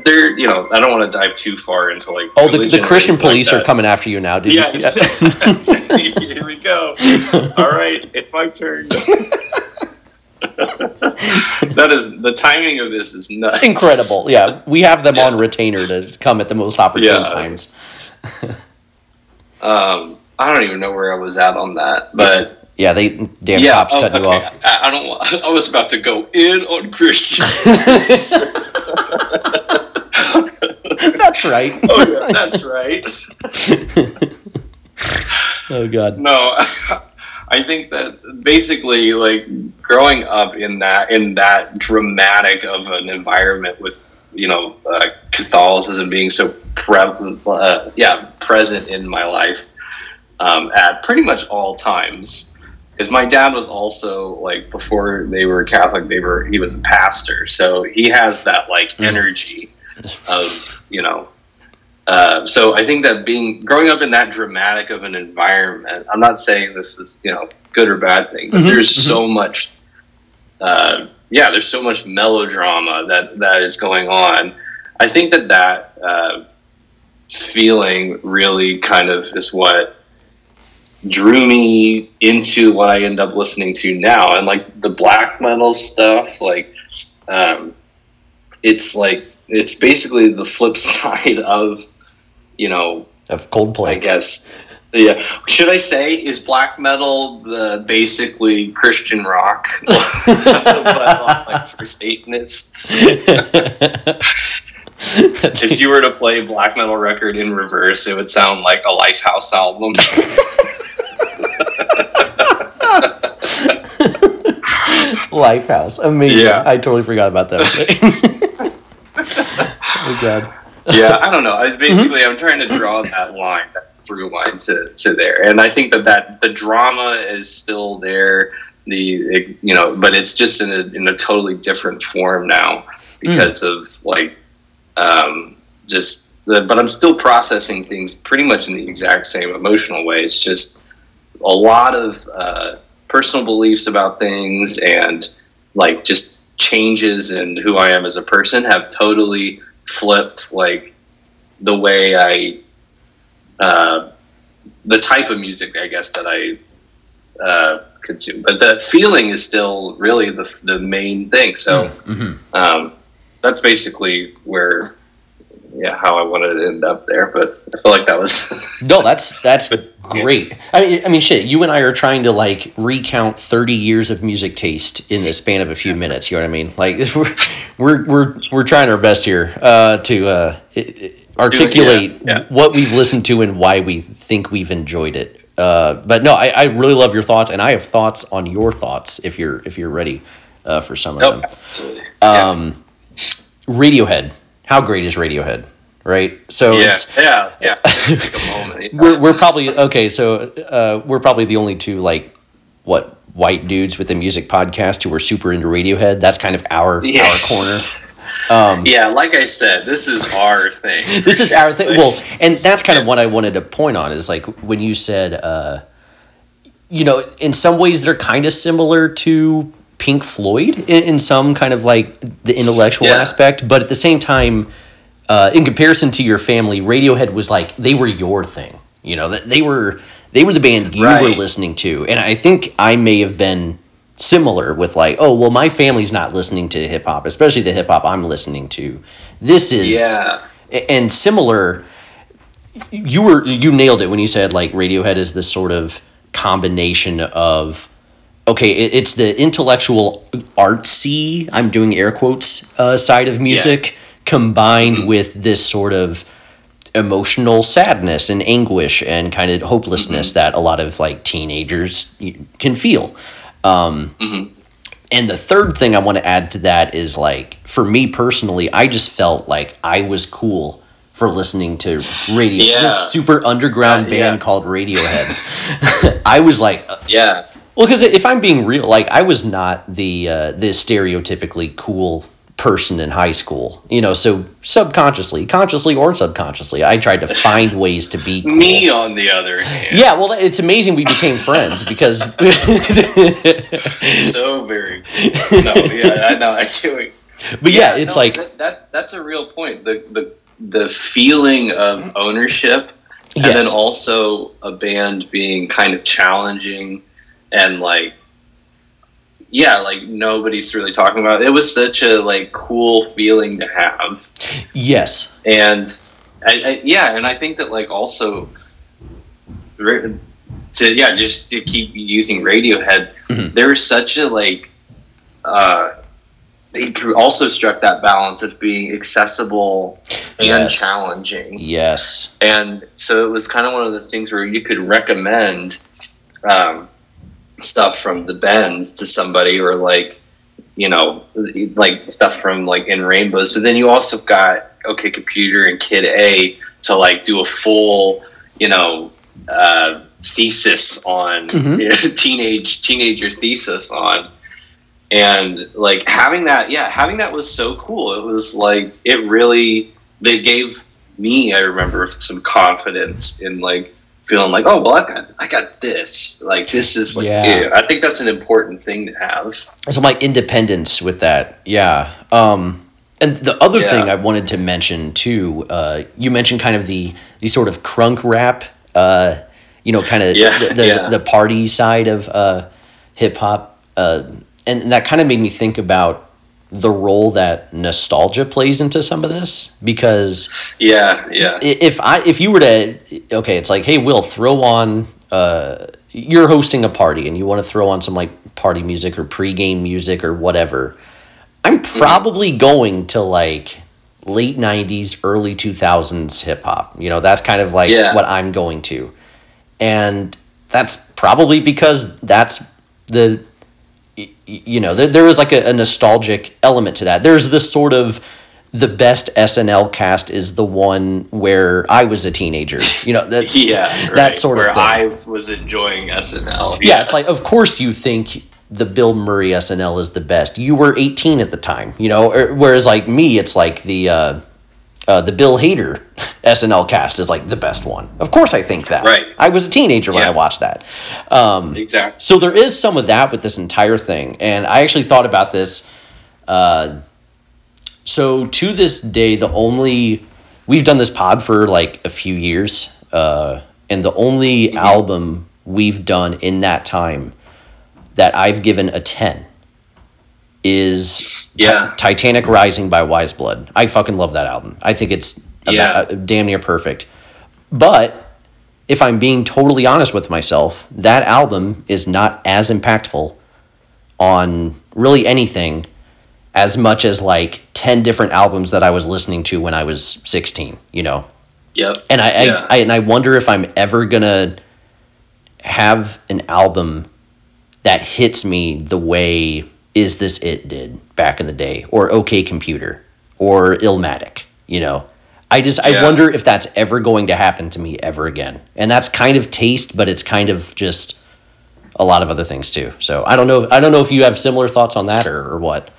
there, you know, I don't want to dive too far into like. oh, the, the Christian anything like police are coming after you now, dude. Yeah. [LAUGHS] Here we go. All right, it's my turn. [LAUGHS] that is the timing of this is nuts. Incredible. Yeah, we have them Yeah. on retainer to come at the most opportune Yeah. times. [LAUGHS] Um, I don't even know where I was at on that, but Yeah, they damn yeah, cops oh, cut you off. I, I don't. [LAUGHS] I was about to go in on Christian. [LAUGHS] [LAUGHS] That's right. oh yeah, that's right. oh god. No, I think that basically, like growing up in that in that dramatic of an environment with you know uh, Catholicism being so pre- uh, yeah present in my life um, at pretty much all times. Because my dad was also like before they were Catholic, they were he was a pastor, so he has that like Mm. energy of you know uh, so I think that being growing up in that dramatic of an environment, I'm not saying this is you know good or bad thing, but Mhm, there's mhm. so much, uh, yeah, there's so much melodrama that that is going on. I think that that uh, feeling really kind of is what drew me into what I end up listening to now, and like the black metal stuff, like um, it's like it's basically the flip [LAUGHS] side of you know Of Coldplay, i guess yeah. Should i say is black metal the basically christian rock? [LAUGHS] [LAUGHS] But like for satanists if you were to play black metal record in reverse, it would sound like a Lifehouse album. Lifehouse, amazing. Yeah. I totally forgot about that. [LAUGHS] oh god. yeah, I don't know. I was basically I'm trying to draw that line, that through line to, to there, and I think that that the drama is still there. The it- you know, but it's just in a in a totally different form now hmm. because of like um, just the. But I'm still processing things pretty much in the exact same emotional way. It's just a lot of uh, personal beliefs about things and like just changes in who I am as a person have totally flipped like the way I uh, the type of music I guess that I uh, consume, but the feeling is still really the the main thing. So Mhm. um, that's basically where yeah how I wanted to end up there. But I feel like that was [LAUGHS] No, that's that's But- great. I mean, I mean, shit. You and I are trying to like recount thirty years of music taste in the span of a few minutes. You know what I mean? Like [LAUGHS] we're we're we're, we're trying our best here uh, to uh, articulate yeah. what we've listened to and why we think we've enjoyed it. Uh, but no, I, I really love your thoughts, and I have thoughts on your thoughts if you're if you're ready uh, for some of oh, them. absolutely. yeah. Um, Radiohead. How great is Radiohead? Right. So yeah, it's yeah, yeah. Moment. [LAUGHS] we're, we're probably okay so uh, we're probably the only two like what white dudes with a music podcast who are super into radiohead that's kind of our Yeah. our corner [LAUGHS] um, yeah, like I said, this is our thing. [LAUGHS] this is our thing well and that's kind of what i wanted to point on is like when you said uh, you know in some ways they're kind of similar to pink floyd in, in some kind of like the intellectual Yeah. aspect but at the same time uh, in comparison to your family radiohead was like they were your thing you know that they were they were the band you were listening to and i think i may have been similar with like oh well my family's not listening to hip-hop especially the hip-hop i'm listening to this is Yeah. and similar you were you nailed it when you said like radiohead is this sort of combination of okay it, it's the intellectual artsy i'm doing air quotes uh, side of music combined with this sort of emotional sadness and anguish and kind of hopelessness that a lot of like teenagers can feel um, Mhm. and the third thing I want to add to that is like for me personally, I just felt like I was cool for listening to radio. Yeah. This super underground Uh, band yeah. called Radiohead. [LAUGHS] [LAUGHS] I was like, uh, Yeah. Well, because if I'm being real, like I was not the uh, the stereotypically cool person in high school. You know, so subconsciously, consciously or subconsciously, I tried to find ways to be [LAUGHS] cool. Me, on the other hand, Yeah, well, it's amazing we became friends because so very. No, yeah, I know. I can't. [LAUGHS] But yeah, it's no, like that, that. That's a real point. The the the feeling of ownership, and Yes. then also a band being kind of challenging, and like, yeah, like nobody's really talking about. It, it was such a like cool feeling to have, yes, and I, I, yeah, and I think that like also. To yeah, just to keep using Radiohead, Mhm. there was such a like uh, they also struck that balance of being accessible and Yes. challenging. yes, And so it was kind of one of those things where you could recommend um, stuff from the Bends to somebody, or like you know, like stuff from like in Rainbows. But then you also got OK Computer and Kid A to like do a full, you know. Uh, thesis on Mhm. [LAUGHS] teenage teenager thesis on and like having that yeah having that was so cool it was like it really they gave me i remember some confidence in like feeling like oh well I've got i got this like this is like Yeah. i think that's an important thing to have So like independence with that. Yeah. Um, and the other Yeah. thing I wanted to mention too, uh, you mentioned kind of the the sort of crunk rap, uh, you know, kind of Yeah, the the, yeah. the party side of uh, hip hop, uh, and that kind of made me think about the role that nostalgia plays into some of this because yeah yeah if I if you were to okay, it's like, hey, Will, throw on. Uh, you're hosting a party and you want to throw on some like party music or pregame music or whatever. I'm probably going to like late 90s, early 2000s hip hop. You know, that's kind of like Yeah. what I'm going to. And that's probably because that's the you know, there, there was like a, a nostalgic element to that. There's this sort of the best SNL cast is the one where I was a teenager. You know, that [LAUGHS] Yeah, that right, sort of where thing. I was enjoying SNL. yeah, it's like of course you think the Bill Murray SNL is the best. You were 18 at the time, you know. Whereas like me, it's like the uh, uh, the Bill Hader SNL cast is like the best one. Of course, I think that. Right. I was a teenager when I watched that. Um, exactly. so there is some of that with this entire thing, and I actually thought about this. Uh, so to this day, the only we've done this pod for like a few years, uh, and the only album we've done in that time that I've given a ten is Yeah. Titanic Rising by Weyes Blood. I fucking love that album. I think it's about- Yeah. uh, damn near perfect. But if I'm being totally honest with myself, that album is not as impactful on really anything as much as like 10 different albums that I was listening to when I was 16, you know? Yep. And I, Yeah. I, I and I wonder if I'm ever gonna have an album that hits me the way Is This It did back in the day, or OK Computer, or Illmatic, you know. I just I wonder if that's ever going to happen to me ever again. And that's kind of taste, but it's kind of just a lot of other things too. So I don't know I don't know if you have similar thoughts on that or, or what.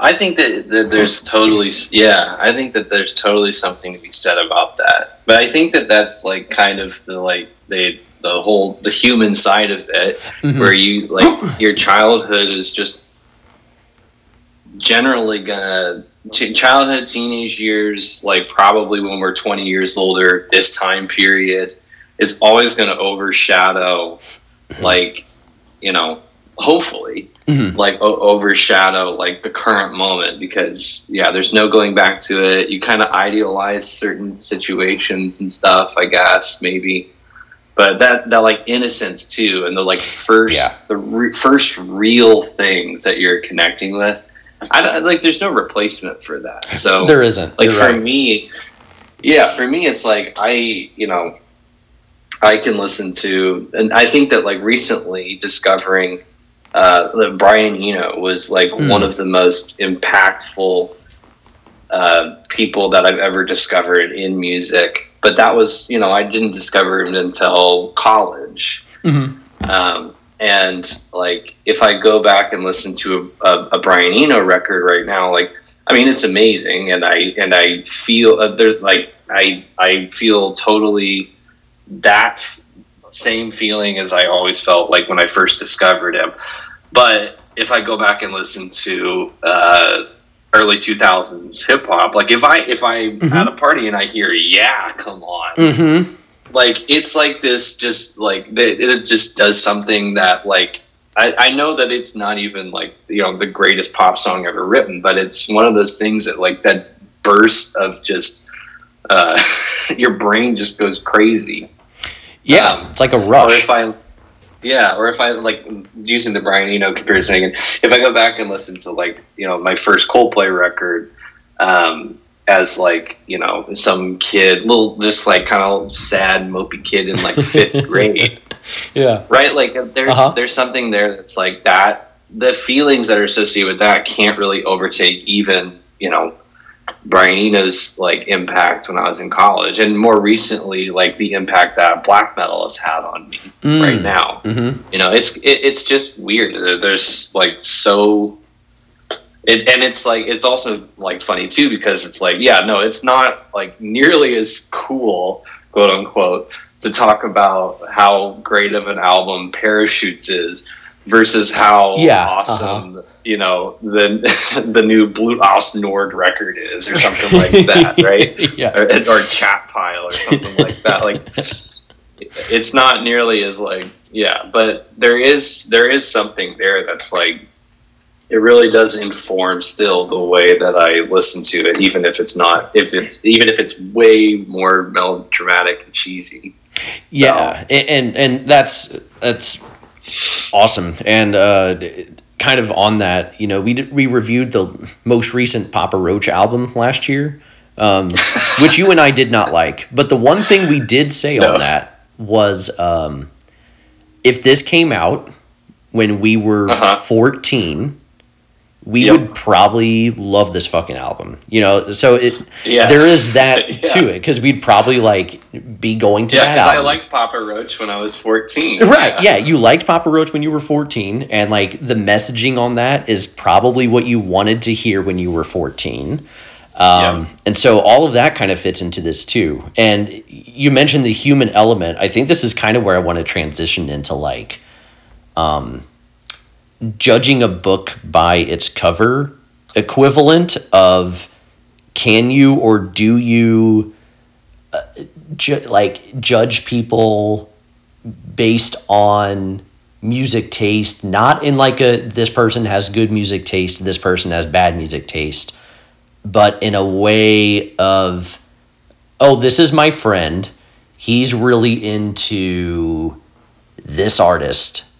I think that, that there's totally yeah. I think that there's totally something to be said about that. But I think that that's like kind of the like the the whole the human side of it, where you like [COUGHS] your childhood is just generally gonna ch- childhood teenage years like probably when we're 20 years older this time period is always going to overshadow like you know hopefully Mhm. like o- overshadow like the current moment because yeah there's no going back to it. You kind of idealize certain situations and stuff i guess maybe but that that like innocence too and the like first Yeah. the re- first real things that you're connecting with I don't, like there's no replacement for that so [LAUGHS] There isn't. like You're for right. me yeah for me it's like i you know i can listen to and i think that like recently discovering uh that brian eno was like Mm. one of the most impactful uh people that i've ever discovered in music but that was you know i didn't discover him until college Mhm. um, and like, if I go back and listen to a, a, a Brian Eno record right now, like, I mean, it's amazing, and I and I feel uh, there like I I feel totally that same feeling as I always felt like when I first discovered him. But if I go back and listen to uh, early two thousands hip hop, like if I if I at a party and I hear yeah, come on, Mhm. like it's like this just like it just does something that like I, I know that it's not even like you know the greatest pop song ever written but it's one of those things that like that burst of just uh, [LAUGHS] your brain just goes crazy Yeah, Um, it's like a or rush. if I yeah or if I like using the Brian Eno comparison again if I go back and listen to like you know my first Coldplay record um, as like you know some kid little just like kind of sad mopey kid in like fifth [LAUGHS] grade yeah. right like there's Uh-huh. there's something there that's like that the feelings that are associated with that can't really overtake even you know Brian Eno's like impact when I was in college. And more recently like the impact that black metal has had on me right now. Hmm you know it's it, it's just weird. There's like so it, and it's like it's also like funny too because it's like yeah no it's not like nearly as cool quote unquote to talk about how great of an album parachutes is versus how Yeah, uh-huh. awesome you know the [LAUGHS] the new Blut Aus Nord record is or something like [LAUGHS] that right? Yeah. or, or chat pile or something like that like [LAUGHS] it's not nearly as like yeah but there is there is something there that's like it really does inform still the way that i listen to it even if it's not if it's even if it's way more melodramatic and cheesy. Yeah, and, and and that's that's awesome, and kind of on that, you know, we did, we reviewed the most recent Papa Roach album last year, um, [LAUGHS] which you and I did not like. But the one thing we did say No. on that was, um, if this came out when we were Uh-huh. fourteen, we Yep. would probably love this fucking album. You know, so it Yeah. there is that [LAUGHS] Yeah. to it because we'd probably like be going to Yeah, that because I liked Papa Roach when I was 14. [LAUGHS] Right. Yeah. You liked Papa Roach when you were 14, and like the messaging on that is probably what you wanted to hear when you were 14. Um, And so all of that kind of fits into this too. And you mentioned the human element. I think this is kind of where I want to transition into like um, judging a book by its cover equivalent of can you or do you uh, ju- like judge people based on music taste not in like a this person has good music taste this person has bad music taste but in a way of oh this is my friend. He's really into this artist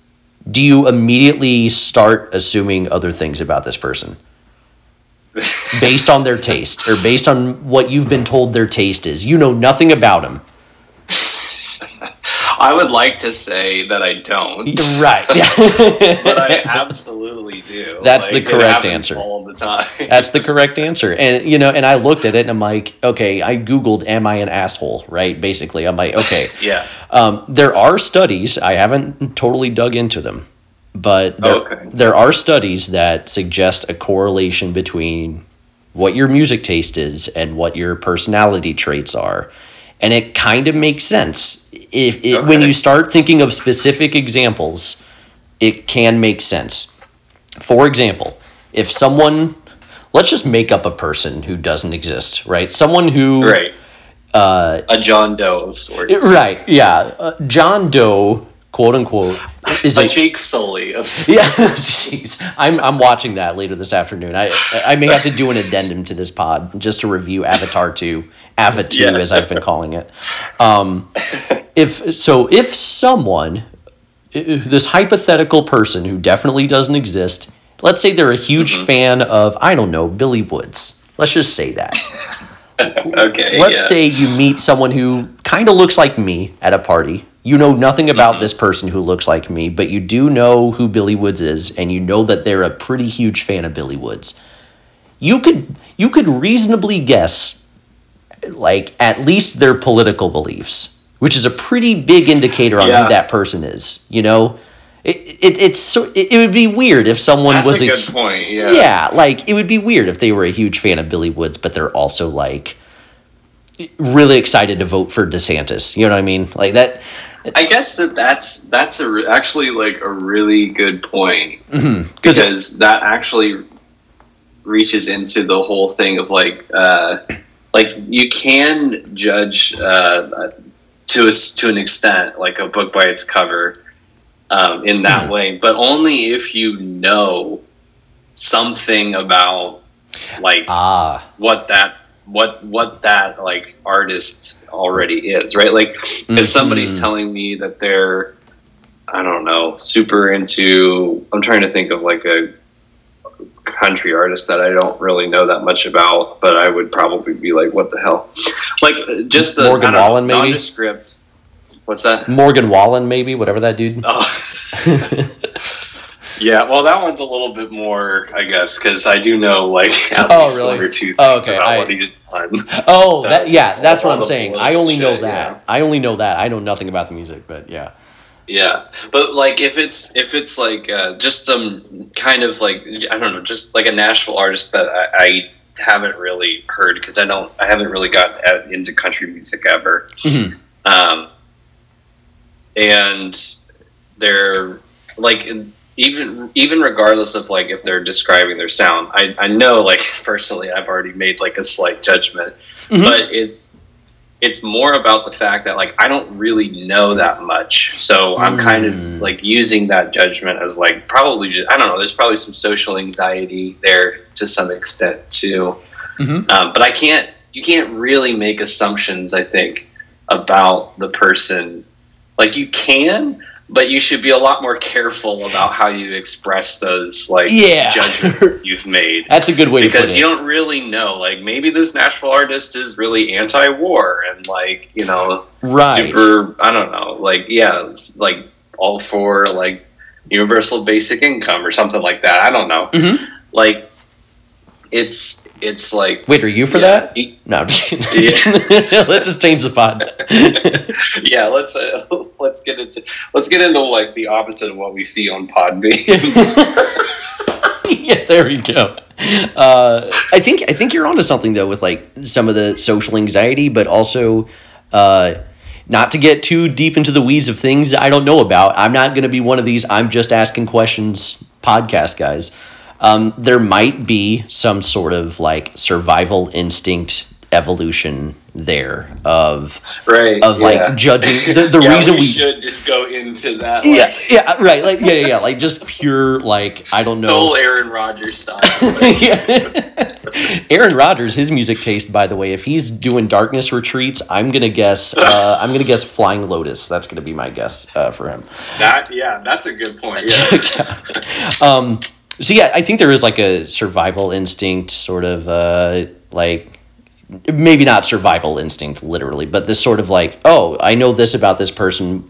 do you immediately start assuming other things about this person? [LAUGHS] Based on their taste or based on what you've been told their taste is. You know nothing about him I would like to say that I don't. right [LAUGHS] but I [LAUGHS] absolutely do. That's the correct answer. All the time. That's the [LAUGHS] correct answer. And you know, and I looked at it and I'm like, okay, I googled am I an asshole, right? Basically, I'm like, okay. yeah. Um, there are studies, I haven't totally dug into them, but there, Okay. there are studies that suggest a correlation between what your music taste is and what your personality traits are. And it kind of makes sense. If it, when you start thinking of specific examples, it can make sense. For example, if someone let's just make up a person who doesn't exist, right? Someone who Right. uh, A John Doe of sorts. Right. Yeah. Uh, John Doe, quote unquote, is A a Jake Sully of yeah. [LAUGHS] Jeez, I'm I'm watching that later this afternoon. I I may have to do an addendum to this pod just to review Avatar two, Ava two, Yeah. as I've been calling it. Um, if so, if someone, this hypothetical person who definitely doesn't exist, let's say they're a huge Mm-hmm. fan of I don't know Billy Woods. Let's just say that. [LAUGHS] Okay. Let's yeah. say you meet someone who kind of looks like me at a party. You know nothing about mm-hmm. this person who looks like me, but you do know who Billy Woods is, and you know that they're a pretty huge fan of Billy Woods. You could you could reasonably guess, like at least their political beliefs, which is a pretty big indicator on Yeah. who that person is. You know, it, it it's so it, it would be weird if someone That's was a a, good point. Yeah. yeah, like it would be weird if they were a huge fan of Billy Woods, but they're also like really excited to vote for DeSantis. You know what I mean? Like that. I guess that that's that's a re- actually like a really good point. Because because that actually reaches into the whole thing of like uh, like you can judge uh, to a, to an extent like a book by its cover um, in that Mhm. way, but only if you know something about like ah, what that what what that like artist already is right like if somebody's Mhm. telling me that they're i don't know super into i'm trying to think of like a country artist that i don't really know that much about but i would probably be like what the hell like just the Morgan know, Wallen, maybe? nondescript what's that Morgan Wallen, maybe whatever that dude. oh [LAUGHS] [LAUGHS] Yeah, well, that one's a little bit more, I guess, because I do know like [LAUGHS] at Oh, least really? one or two things Oh, okay, about I- what he's done. oh, [LAUGHS] That- yeah, that's what I'm saying. I only know that. yeah. I only know that. I know nothing about the music, but yeah. Yeah, but like if it's if it's like uh, just some kind of like I don't know, just like a Nashville artist that I, I haven't really heard because I don't I haven't really got into country music ever. Mhm. Um, and they're like even even regardless of like if they're describing their sound, I I know like [LAUGHS] personally I've already made like a slight judgment, Mhm. but it's it's more about the fact that like I don't really know that much, so I'm kind Mm. of like using that judgment as like probably just, I don't know. There's probably some social anxiety there to some extent too, Mhm. um, but I can't. You can't really make assumptions. I think about the person. Like you can, but you should be a lot more careful about how you express those like Yeah. judgments [LAUGHS] that you've made That's a good way to put because you don't really know like maybe this Nashville artist is really anti-war and like you know right. super i don't know like yeah it's like all for like universal basic income or something like that i don't know Mhm. like it's it's like Wait, are you for yeah, that? e- No, [LAUGHS] kidding. [LAUGHS] Let's just change the pod. [LAUGHS] yeah let's uh, let's get into let's get into like the opposite of what we see on podbean yeah, there we go. Uh, I think I think you're onto something though with like some of the social anxiety, but also uh, not to get too deep into the weeds of things I don't know about. I'm not going to be one of these. I'm just asking questions podcast guys. Um, there might be some sort of like survival instinct evolution there of right of like judging the, the [LAUGHS] Yeah, reason we, we should just go into that like, yeah yeah right like yeah yeah yeah like just pure like I don't know aaron rodgers style [LAUGHS] yeah. Aaron Rodgers, his music taste, by the way, if he's doing darkness retreats, I'm gonna guess. [LAUGHS] Uh, I'm gonna guess Flying Lotus. That's gonna be my guess uh, for him. that yeah that's a good point yeah um, so yeah, I think there is like a survival instinct, sort of uh, like maybe not survival instinct literally, but this sort of like, oh, I know this about this person.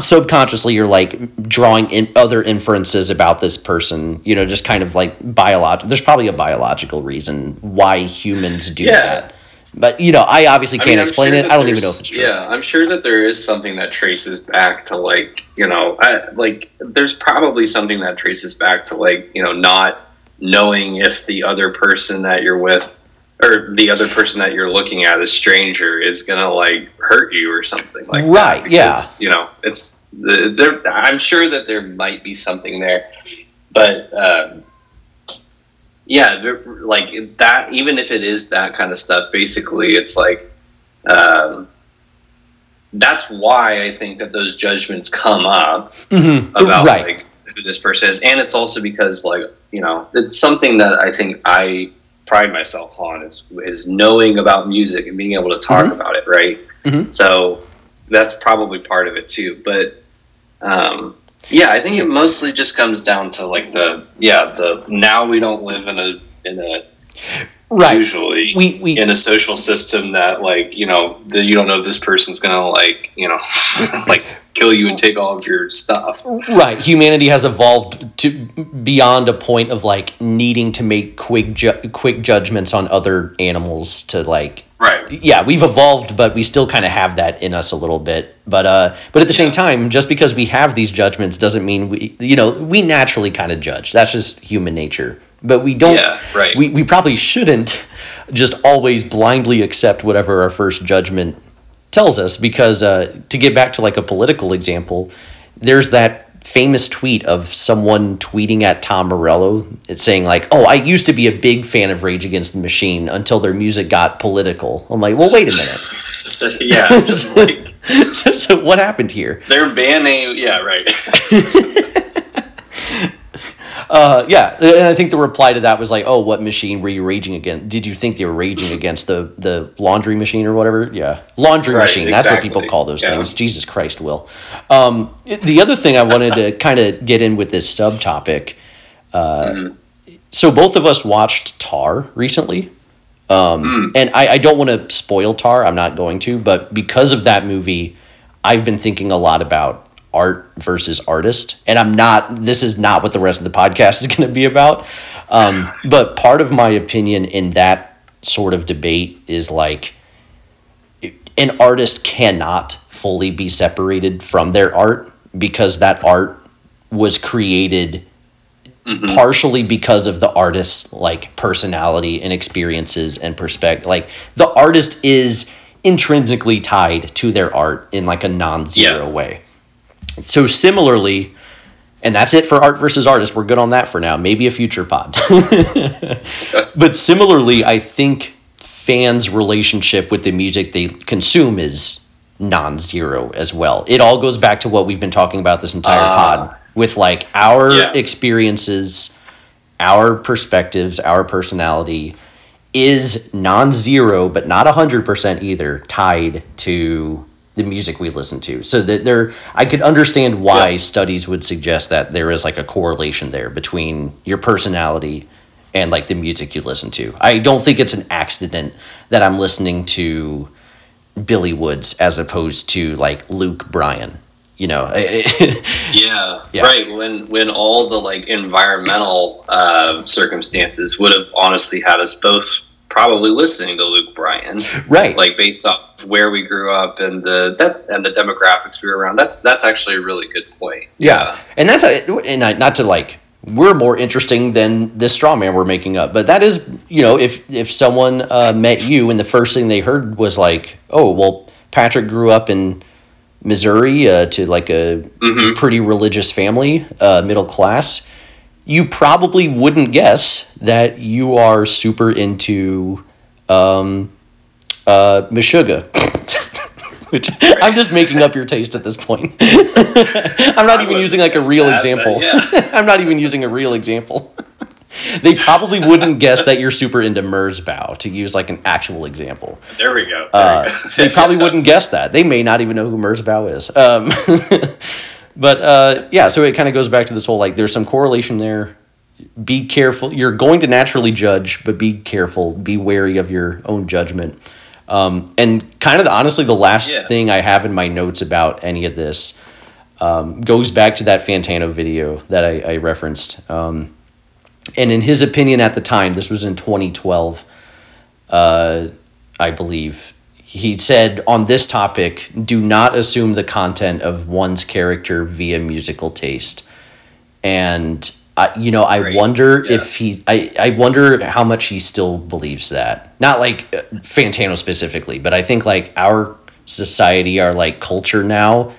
Subconsciously, you're like drawing in other inferences about this person. You know, just kind of like biological. There's probably a biological reason why humans do Yeah. that. But you know, I obviously can't I'm explain sure it. I don't even know if it's true. Yeah, I'm sure that there is something that traces back to like you know, I, like there's probably something that traces back to like you know not knowing if the other person that you're with or the other person that you're looking at, a stranger, is gonna like hurt you or something like Right, that. yeah. You know, it's the- there. I'm sure that there might be something there, but. Um, yeah, like that. Even if it is that kind of stuff, basically, it's like um, that's why I think that those judgments come up Mhm. about right. like who this person is, and it's also because like you know it's something that I think I pride myself on is is knowing about music and being able to talk Mhm. about it, right? Mhm. So that's probably part of it too, but. Um, yeah, I think it mostly just comes down to like the yeah the now we don't live in a in a right. usually We we in a social system that like you know that you don't know if this person's gonna like you know [LAUGHS] like kill you and take all of your stuff Right. Humanity has evolved to beyond a point of like needing to make quick ju- quick judgments on other animals to like right yeah, we've evolved but we still kind of have that in us a little bit. But uh but at the same time, just because we have these judgments doesn't mean we you know, we naturally kind of judge. That's just human nature. But we don't Yeah, right. we we probably shouldn't just always blindly accept whatever our first judgment tells us because uh, to get back to like a political example there's that famous tweet of someone tweeting at tom morello it's saying like oh i used to be a big fan of rage against the machine until their music got political. I'm like well wait a minute. [LAUGHS] Yeah [LAUGHS] like so what happened here? Their band name, yeah right [LAUGHS] uh, yeah and i think the reply to that was like oh what machine were you raging against did you think they were raging against the the laundry machine or whatever yeah laundry Right, machine that's what people call those Yeah. things jesus christ will um, the other thing i wanted to [LAUGHS] kind of get in with this subtopic uh, Mhm. so both of us watched tar recently um, Mm. and I, I don't want to spoil tar i'm not going to but because of that movie i've been thinking a lot about art versus artist and i'm not this is not what the rest of the podcast [LAUGHS] is going to be about um, but part of my opinion in that sort of debate is like an artist cannot fully be separated from their art because that art was created Mhm. partially because of the artist's like personality and experiences and perspective like the artist is intrinsically tied to their art in like a non-zero Yeah. way so similarly and that's it for art versus artist we're good on that for now maybe a future pod [LAUGHS] but similarly i think fans relationship with the music they consume is non-zero as well it all goes back to what we've been talking about this entire Ah. pod with like our Yeah. experiences our perspectives our personality is non-zero but not 100% either tied to the music we listen to. So that there, I could understand why Yeah. studies would suggest that there is like a correlation there between your personality and like the music you listen to. I don't think it's an accident that I'm listening to Billy Woods as opposed to like Luke Bryan. You know, [LAUGHS] Yeah, Yeah. right. When when all the like environmental uh, circumstances would have honestly had us both probably listening to Luke Bryan, right? like based off where we grew up and the that and the demographics we were around. That's that's actually a really good point. Yeah, and that's a, and I, not to like we're more interesting than this straw man we're making up, but that is you know if if someone uh, met you and the first thing they heard was like, oh well, Pádraic grew up in Missouri uh, to like a hmm pretty religious family, uh, middle class. You probably wouldn't guess that you are super into um, uh, Meshuggah. [LAUGHS] Which I'm just making up your taste at this point. [LAUGHS] I'm not I even using like a real that, example. yeah. [LAUGHS] I'm not even using a real example. they probably wouldn't guess that you're super into Merzbow to use like an actual example. There we go. There Uh, we go. they probably wouldn't guess that. They may not even know who Merzbow is. Um, but uh, yeah, so it kind of goes back to this whole like there's some correlation there. Be careful. You're going to naturally judge, but be careful. Be wary of your own judgment. Um, and kind of honestly, the last Yeah. thing I have in my notes about any of this um, goes back to that Fantano video that I, I referenced. Um, and in his opinion at the time, this was in 2012, uh, I believe, he said on this topic do not assume the content of one's character via musical taste. And, I, you know, I Right. wonder Yeah. if he, I, I wonder how much he still believes that. Not like uh, Fantano specifically, but I think like our society, our like culture now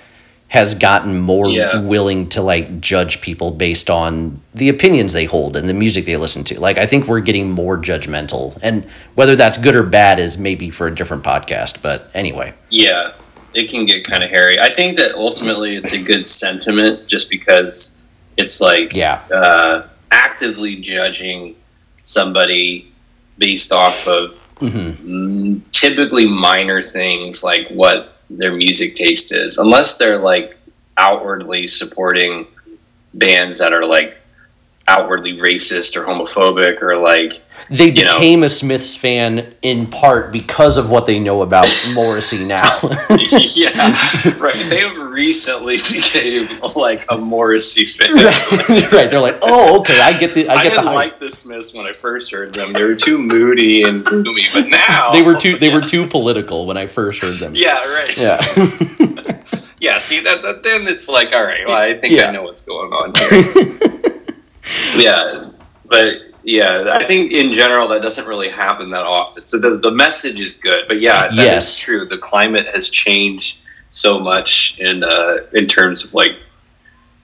has gotten more Yeah. willing to like judge people based on the opinions they hold and the music they listen to. Like I think we're getting more judgmental. And whether that's good or bad is maybe for a different podcast, but anyway. Yeah, it can get kind of hairy. I think that ultimately it's a good sentiment just because it's like Yeah. uh, actively judging somebody based off of hmm mm, typically minor things like what their music taste is, unless they're like outwardly supporting bands that are like outwardly racist or homophobic or like They You know. became a Smiths fan in part because of what they know about [LAUGHS] Morrissey now. [LAUGHS] yeah [LAUGHS] right they recently became like a morrissey fan right. right. They're like, oh, okay, I get the I I, get the didn't hype. like the Smiths when I first heard them. They were too moody and gloomy, but now they were too they were too political when I first heard them. Yeah, right. Yeah. Yeah, see that, that then it's like, all right, well, I think Yeah. I know what's going on here. yeah, but yeah, I think in general that doesn't really happen that often. So the the message is good, but yeah, that is Yes. true. The climate has changed so much in uh, in terms of like,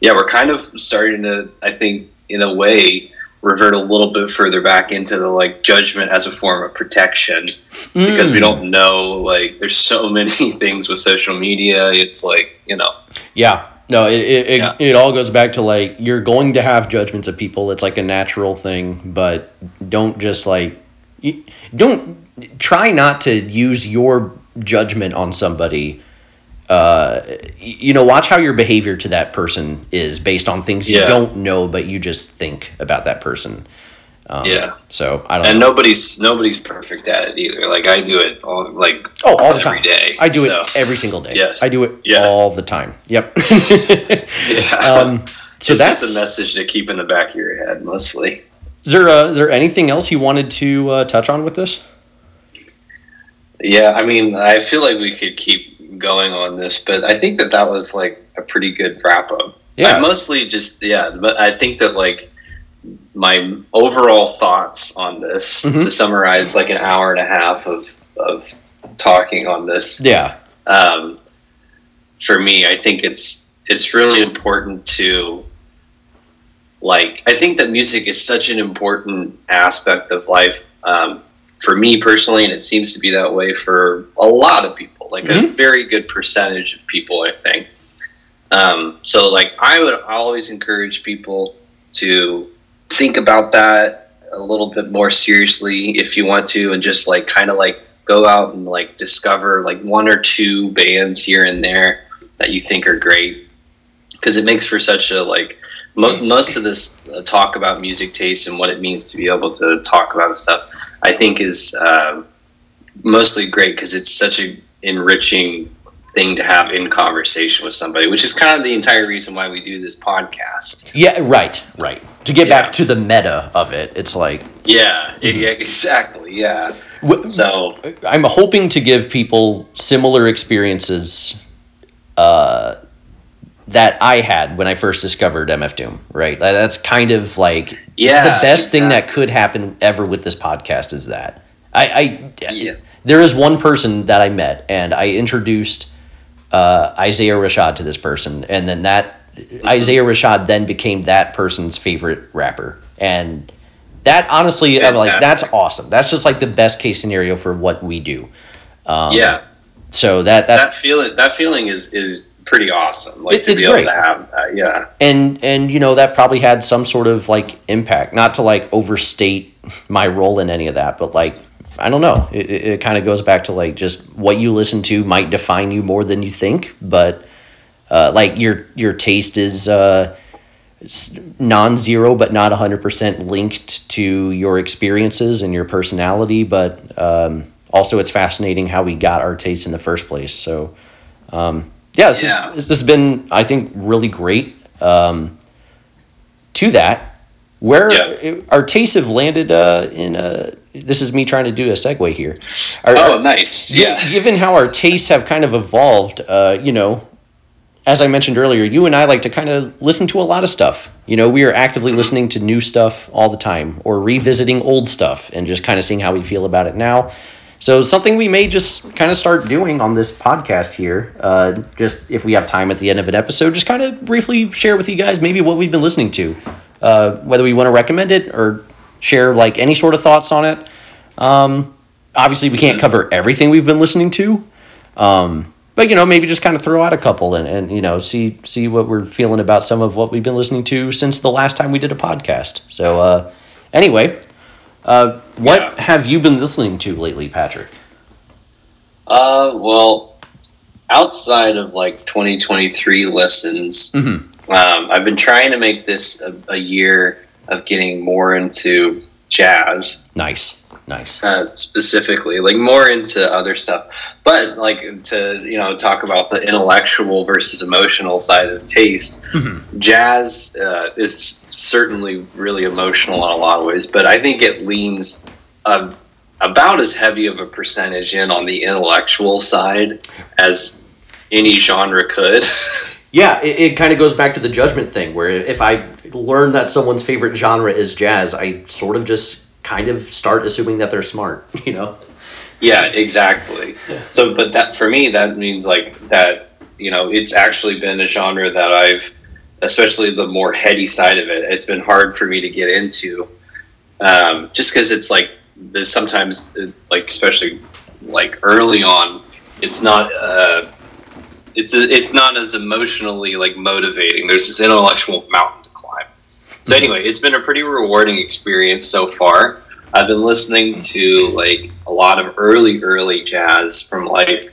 yeah, we're kind of starting to, I think, in a way, revert a little bit further back into the like judgment as a form of protection because we Mm. don't know like there's so [LAUGHS] many things with social media it's like you know Yeah. No, it it, it, Yeah. it all goes back to like you're going to have judgments of people. It's like a natural thing, but don't just like don't try not to use your judgment on somebody. Uh, you know, watch how your behavior to that person is based on things you don't know, but you just think about that person. Um, Yeah. So I don't and know. nobody's nobody's perfect at it either like i do it all like Oh, all the every time. day I do so, it every single day. Yes. I do it Yeah. all the time. Yep. [LAUGHS] yeah um, so it's that's just a message to keep in the back of your head mostly Is there uh, is there anything else you wanted to uh, touch on with this? yeah i mean i feel like we could keep going on this but i think that that was like a pretty good wrap up Yeah. I mostly just yeah but i think that like my overall thoughts on this Mhm. to summarize like an hour and a half of of talking on this Yeah. um, for me i think it's it's really important to like i think that music is such an important aspect of life um, for me personally and it seems to be that way for a lot of people like a Mhm. very good percentage of people i think um, so like i would always encourage people to think about that a little bit more seriously if you want to and just like kind of like go out and like discover like one or two bands here and there that you think are great because it makes for such a like mo- most of this uh, talk about music taste and what it means to be able to talk about stuff i think is uh, mostly great because it's such a enriching thing to have in conversation with somebody which is kind of the entire reason why we do this podcast Yeah, right, right. To get Yeah. back to the meta of it, it's like yeah yeah exactly yeah so I'm hoping to give people similar experiences uh, that I had when I first discovered MF Doom. Right, that's kind of like yeah the best thing that could happen ever with this podcast is that I, I Yeah. there is one person that I met and I introduced uh, Isaiah Rashad to this person, and then that Isaiah Rashad then became that person's favorite rapper, and that honestly, I'm like that's awesome. That's just like the best case scenario for what we do. Um, yeah. So that that's that feeling that feeling is is pretty awesome like It- to it's be able to have that yeah. And and you know that probably had some sort of like impact. Not to like overstate [LAUGHS] my role in any of that but like i don't know. It, it, it kind of goes back to like just what you listen to might define you more than you think but uh, like your your taste is uh, non-zero but not 100% linked to your experiences and your personality but um, also it's fascinating how we got our taste in the first place. So um, yeah, this, Yeah. this has been i think really great. Um, to that where Yeah. our tastes have landed uh, in uh, this is me trying to do a segue here. Our- oh nice. yeah. given how our tastes have kind of evolved, uh, you know, as I mentioned earlier, you and I like to kind of listen to a lot of stuff. You know, we are actively listening to new stuff all the time or revisiting old stuff and just kind of seeing how we feel about it now. So, something we may just kind of start doing on this podcast here, uh, just if we have time at the end of an episode, just kind of briefly share with you guys maybe what we've been listening to, uh, whether we want to recommend it or share like any sort of thoughts on it. Um, obviously, we can't cover everything we've been listening to, um, but you know, maybe just kind of throw out a couple and, and you know see see what we're feeling about some of what we've been listening to since the last time we did a podcast. So uh, anyway, uh, what Yeah. have you been listening to lately, Pádraic? uh well outside of like 2023 lessons Mhm. um, i've been trying to make this a, a year of getting more into jazz Nice, nice. uh, specifically, like more into other stuff. But like to you know talk about the intellectual versus emotional side of taste. Mhm. Jazz uh, is certainly really emotional in a lot of ways, but I think it leans uh, about as heavy of a percentage in on the intellectual side as any genre could. [LAUGHS] Yeah, it, it kind of goes back to the judgment thing, where if I learn that someone's favorite genre is jazz, I sort of just kind of start assuming that they're smart, [LAUGHS] you know? Yeah, exactly. So, but that for me, that means like that. You know, it's actually been a genre that I've, especially the more heady side of it, it's been hard for me to get into, um, just because it's like there's sometimes uh, like especially like early on, it's not. Uh, it's it's not as emotionally like motivating. There's this intellectual mountain to climb. So anyway, it's been a pretty rewarding experience so far. I've been listening to like a lot of early, early jazz from like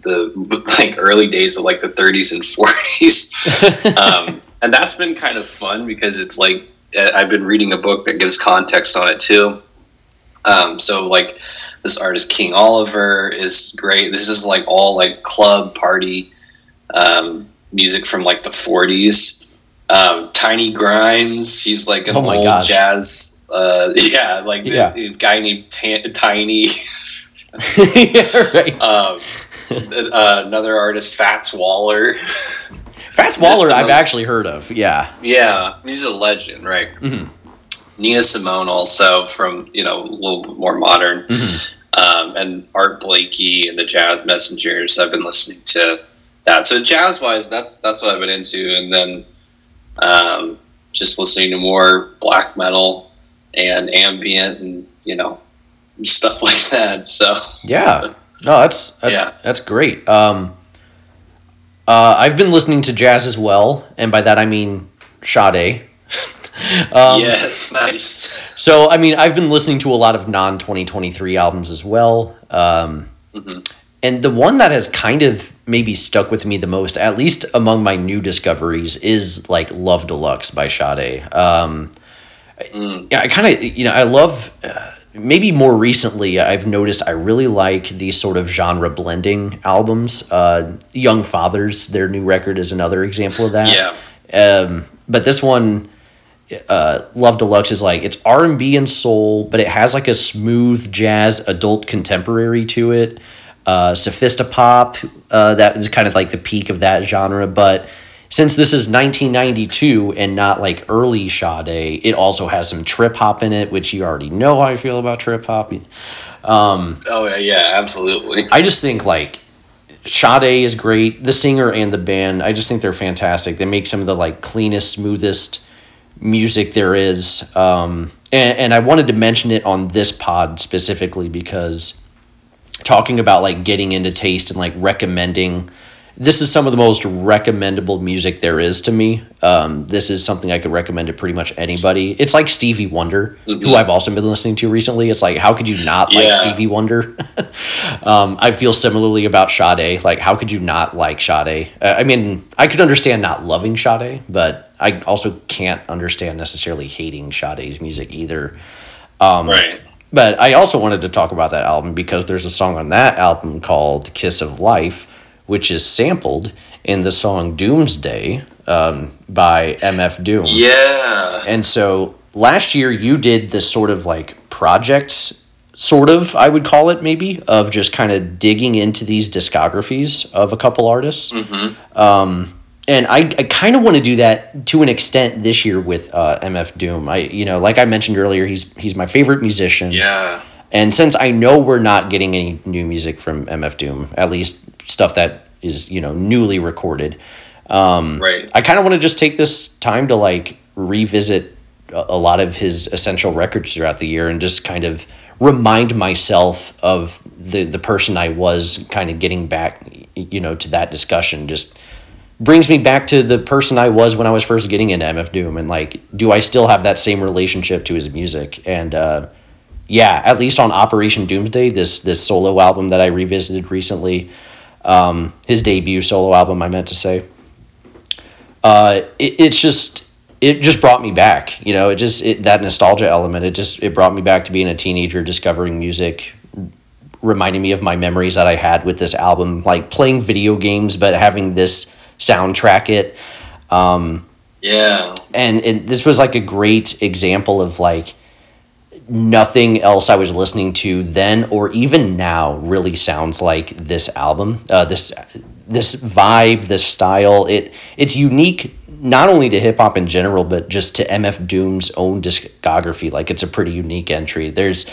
the [LAUGHS] like early days of like the 30s and 40s, [LAUGHS] um, and that's been kind of fun because it's like I've been reading a book that gives context on it too. Um, so like this artist King Oliver is great. This is like all like club party um, music from like the 40s. Um, Tiny Grimes, he's like an Oh my old gosh. jazz. Uh, [LAUGHS] yeah, like Yeah. the guy named Tiny. [LAUGHS] [LAUGHS] yeah, right. Um, uh, another artist, Fats Waller. Fats Waller, I've most- actually heard of. Yeah. Yeah, he's a legend, right? Mhm. Nina Simone, also from you know a little more modern, Mhm. um, and Art Blakey and the Jazz Messengers. I've been listening to that. So jazz wise, that's that's what I've been into, and then um, just listening to more black metal and ambient, and you know stuff [LAUGHS] like that. So Yeah. No, that's that's Yeah. that's great. Um, uh, I've been listening to jazz as well, and by that I mean Sade. [LAUGHS] Um, yes, nice. So, I mean, I've been listening to a lot of non 2023 albums as well. Um, mm-hmm. And the one that has kind of maybe stuck with me the most, at least among my new discoveries, is like Love Deluxe by Sade. Um, mm. Yeah, I kind of, you know, I love. Uh, maybe more recently, I've noticed I really like these sort of genre blending albums. Uh, Young Fathers, their new record, is another example of that. Yeah. Um, but this one uh, Love Deluxe is like it's R and B and soul, but it has like a smooth jazz adult contemporary to it. Uh, Sophisti-pop, uh, that is kind of like the peak of that genre. But since this is 1992 and not like early Sade, it also has some trip hop in it, which you already know how I feel about trip hop. Um, oh yeah, yeah, absolutely. I just think like Sade is great. The singer and the band, I just think they're fantastic. They make some of the like cleanest, smoothest music there is. Um, and, and I wanted to mention it on this pod specifically because talking about like getting into taste and like recommending this is some of the most recommendable music there is to me. Um, this is something I could recommend to pretty much anybody. It's like Stevie Wonder, mm-hmm. who I've also been listening to recently. It's like, how could you not like. Stevie Wonder? [LAUGHS] um, I feel similarly about Sade. Like, how could you not like Sade? Uh, I mean, I could understand not loving Sade, but I also can't understand necessarily hating Sade's music either. Um, right. But I also wanted to talk about that album because there's a song on that album called Kiss of Life which is sampled in the song Doomsday um, by MF Doom. Yeah. And so last year you did this sort of like projects, sort of, I would call it maybe, of just kind of digging into these discographies of a couple artists. Mm-hmm. Um, and I, I kind of want to do that to an extent this year with uh, MF Doom. I you know like I mentioned earlier, he's he's my favorite musician. Yeah. And since I know we're not getting any new music from MF Doom, at least stuff that is you know newly recorded. Um, right. I kind of want to just take this time to like revisit a, a lot of his essential records throughout the year and just kind of remind myself of the the person I was kind of getting back you know to that discussion just brings me back to the person I was when I was first getting into MF Doom and like do I still have that same relationship to his music and uh, yeah at least on Operation Doomsday this this solo album that I revisited recently um, his debut solo album, I meant to say. Uh, it, it's just it just brought me back. You know, it just it, that nostalgia element. It just it brought me back to being a teenager, discovering music, reminding me of my memories that I had with this album, like playing video games, but having this soundtrack it. Um, yeah, and, and this was like a great example of like nothing else I was listening to then or even now really sounds like this album. Uh, this this vibe, this style. It it's unique not only to hip hop in general, but just to MF Doom's own discography. Like it's a pretty unique entry. There's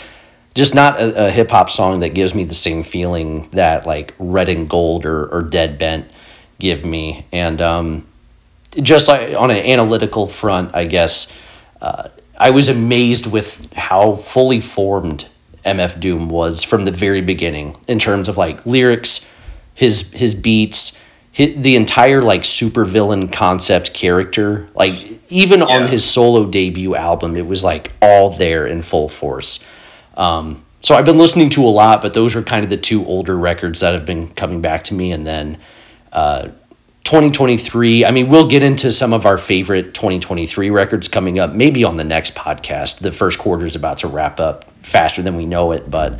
just not a, a hip hop song that gives me the same feeling that like Red and Gold or, or Dead Bent give me. And um, just like on an analytical front, I guess. Uh, I was amazed with how fully formed MF Doom was from the very beginning in terms of like lyrics, his his beats, his, the entire like supervillain concept character. Like even yeah. on his solo debut album, it was like all there in full force. Um, so I've been listening to a lot, but those are kind of the two older records that have been coming back to me, and then. Uh, 2023 i mean we'll get into some of our favorite 2023 records coming up maybe on the next podcast. The first quarter is about to wrap up faster than we know it but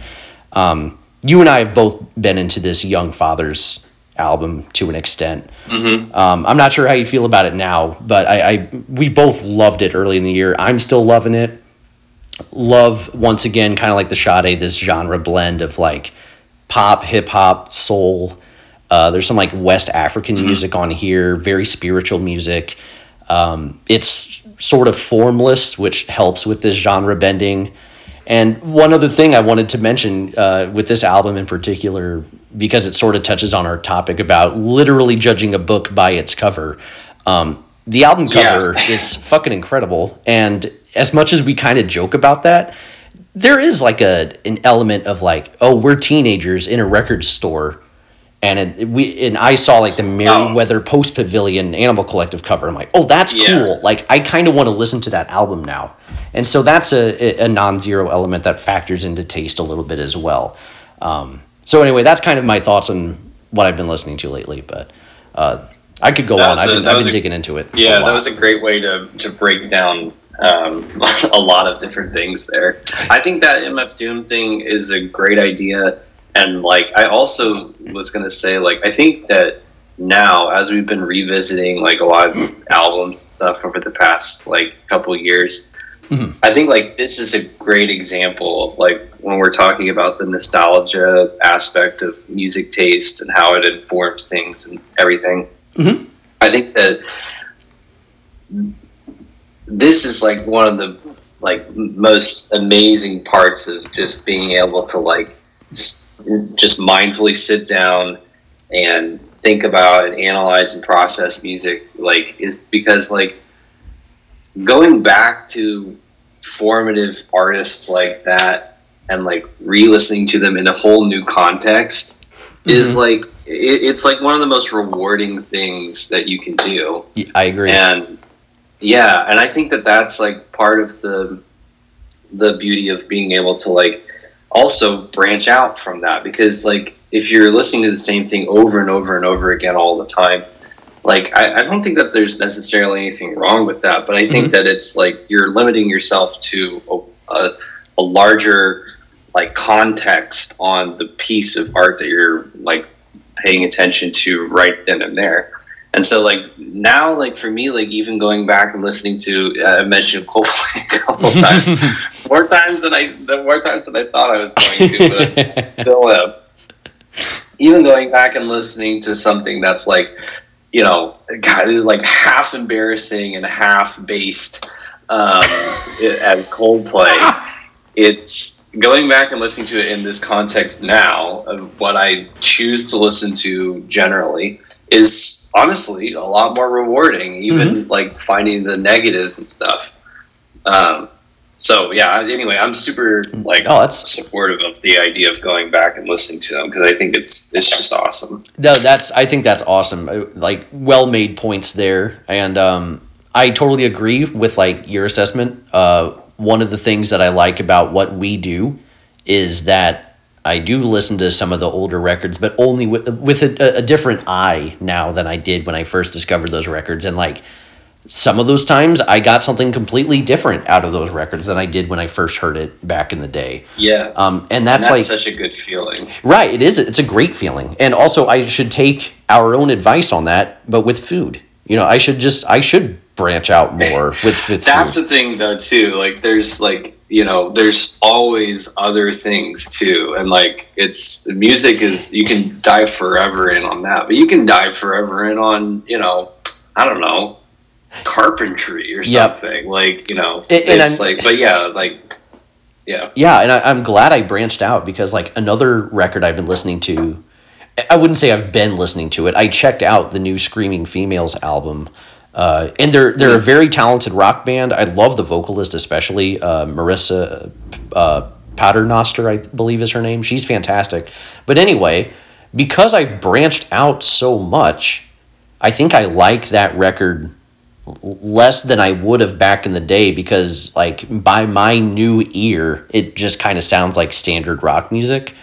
um, you and i have both been into this young fathers album to an extent. Mm-hmm. um, i'm not sure how you feel about it now but I, I we both loved it early in the year. I'm still loving it. Love once again kind of like the Sade this genre blend of like pop hip hop soul uh, there's some like West African mm-hmm. music on here, very spiritual music. Um, it's sort of formless, which helps with this genre bending. And one other thing I wanted to mention uh, with this album in particular, because it sort of touches on our topic about literally judging a book by its cover. Um, the album cover yeah. [LAUGHS] is fucking incredible. And as much as we kind of joke about that, there is like a an element of like, oh, we're teenagers in a record store and it, we and I saw like the Merriweather Post Pavilion Animal Collective cover. I'm like, oh, that's Yeah. cool. Like I kind of want to listen to that album now, and so that's a, a non-zero element that factors into taste a little bit as well. Um, so anyway, that's kind of my thoughts on what I've been listening to lately. But uh, I could go on. I've been, I've been a- digging into it. Yeah, that was a great way to, to break down um, [LAUGHS] a lot of different things there. I think that MF Doom thing is a great idea. And like, I also was going to say, like, I think that now, as we've been revisiting like a lot of album stuff over the past like couple years, Mhm. I think like this is a great example of like when we're talking about the nostalgia aspect of music taste and how it informs things and everything. Mhm. I think that this is like one of the like most amazing parts of just being able to like just mindfully sit down and think about and analyze and process music like is because like going back to formative artists like that and like re-listening to them in a whole new context is mm-hmm. like it, it's like one of the most rewarding things that you can do Yeah, I agree. and yeah and i think that that's like part of the the beauty of being able to like also branch out from that because like if you're listening to the same thing over and over and over again all the time like i, I don't think that there's necessarily anything wrong with that but i think mm-hmm. that it's like you're limiting yourself to a, a, a larger like context on the piece of art that you're like paying attention to right then and there and so like now like for me like even going back and listening to uh, i mentioned coldplay a couple times. [LAUGHS] More times than i the more times than i thought i was going to but I still am even going back and listening to something that's like you know kind of like half embarrassing and half based um, [LAUGHS] as coldplay it's going back and listening to it in this context now of what I choose to listen to generally is honestly a lot more rewarding, even like finding the negatives and stuff. Um, so yeah. Anyway, I'm super like Oh, that's supportive of the idea of going back and listening to them because I think it's it's just awesome. No, that's I think that's awesome. Uh, Like well made points there, and um, I totally agree with like your assessment. Uh, one of the things that I like about what we do is that I do listen to some of the older records, but only with with a, a different eye now than I did when I first discovered those records, and like. Some of those times I got something completely different out of those records than I did when I first heard it back in the day. Yeah, Um, and and that's, that's like such a good feeling. Right, it is. It's a great feeling, and also I should take our own advice on that, but with food. You know, I should just I should branch out more with with [LAUGHS] That's food. the thing, though, too. Like, there's like you know, there's always other things too, and like it's music is you can dive forever in on that, but you can dive forever in on you know, I don't know, carpentry or Yep. something. Like you know, And- and it's I'm- like, but yeah, like yeah, Yeah, and I, I'm glad I branched out because like another record I've been listening to, I wouldn't say I've been listening to it. I checked out the new Screaming Females album, uh, and they're they're a very talented rock band. I love the vocalist especially uh, Marissa uh, Paternoster, I believe is her name. She's fantastic. But anyway, because I've branched out so much, I think I like that record less than I would have back in the day because like by my new ear it just kind of sounds like standard rock music.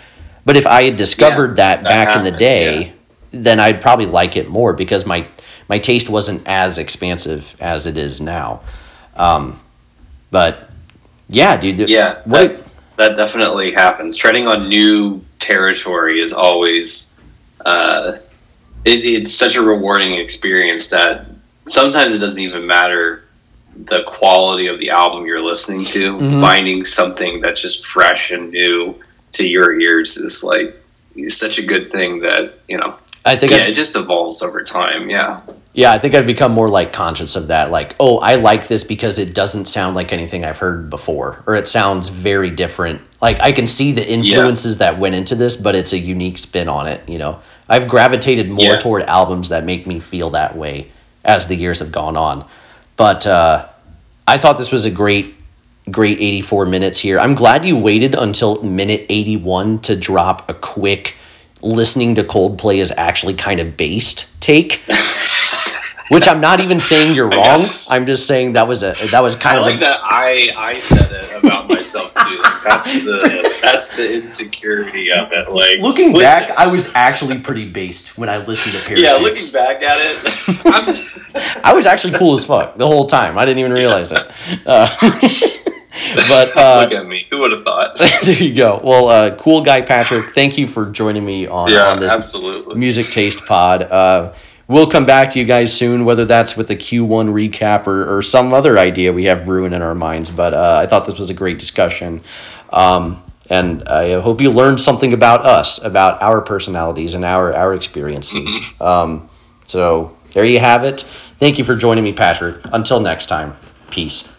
But if I had discovered Yeah, that that back in the happens, day, then I'd probably like it more because my my taste wasn't as expansive as it is now. Um, but yeah, dude. yeah. What? That, that definitely happens. Treading on new territory is always uh, it, it's such a rewarding experience that sometimes it doesn't even matter the quality of the album you're listening to. Mhm. Finding something that's just fresh and new to your ears is like is such a good thing that you know. I think Yeah, I, it just evolves over time. Yeah, Yeah, I think I've become more like conscious of that. Like, oh, I like this because it doesn't sound like anything I've heard before, or it sounds very different. Like, I can see the influences that went into this, but it's a unique spin on it. You know, I've gravitated more Yeah. toward albums that make me feel that way as the years have gone on. But uh, I thought this was a great, great 84 minutes here. I'm glad you waited until minute 81 to drop a quick listening to Coldplay is actually kind of based take. [LAUGHS] Which I'm not even saying you're wrong. I'm just saying that was a that was kind I of like a, that I I said it about myself too. Like, that's the that's the insecurity of it. Like looking listen, back. I was actually pretty based when I listened to Parachutes. yeah, looking back at it, [LAUGHS] I'm, I was actually cool as fuck the whole time. I didn't even realize it. Uh, [LAUGHS] [LAUGHS] but uh, look at me. Who would have thought? [LAUGHS] there you go. Well, uh, cool guy Pádraic, thank you for joining me on, Yeah, on this absolutely. music taste pod. Uh, we'll come back to you guys soon, whether that's with a Q1 recap or, or some other idea we have brewing in our minds. But uh, I thought this was a great discussion. Um, and I hope you learned something about us, about our personalities and our, our experiences. Um, so there you have it. Thank you for joining me, Pádraic. Until next time, peace.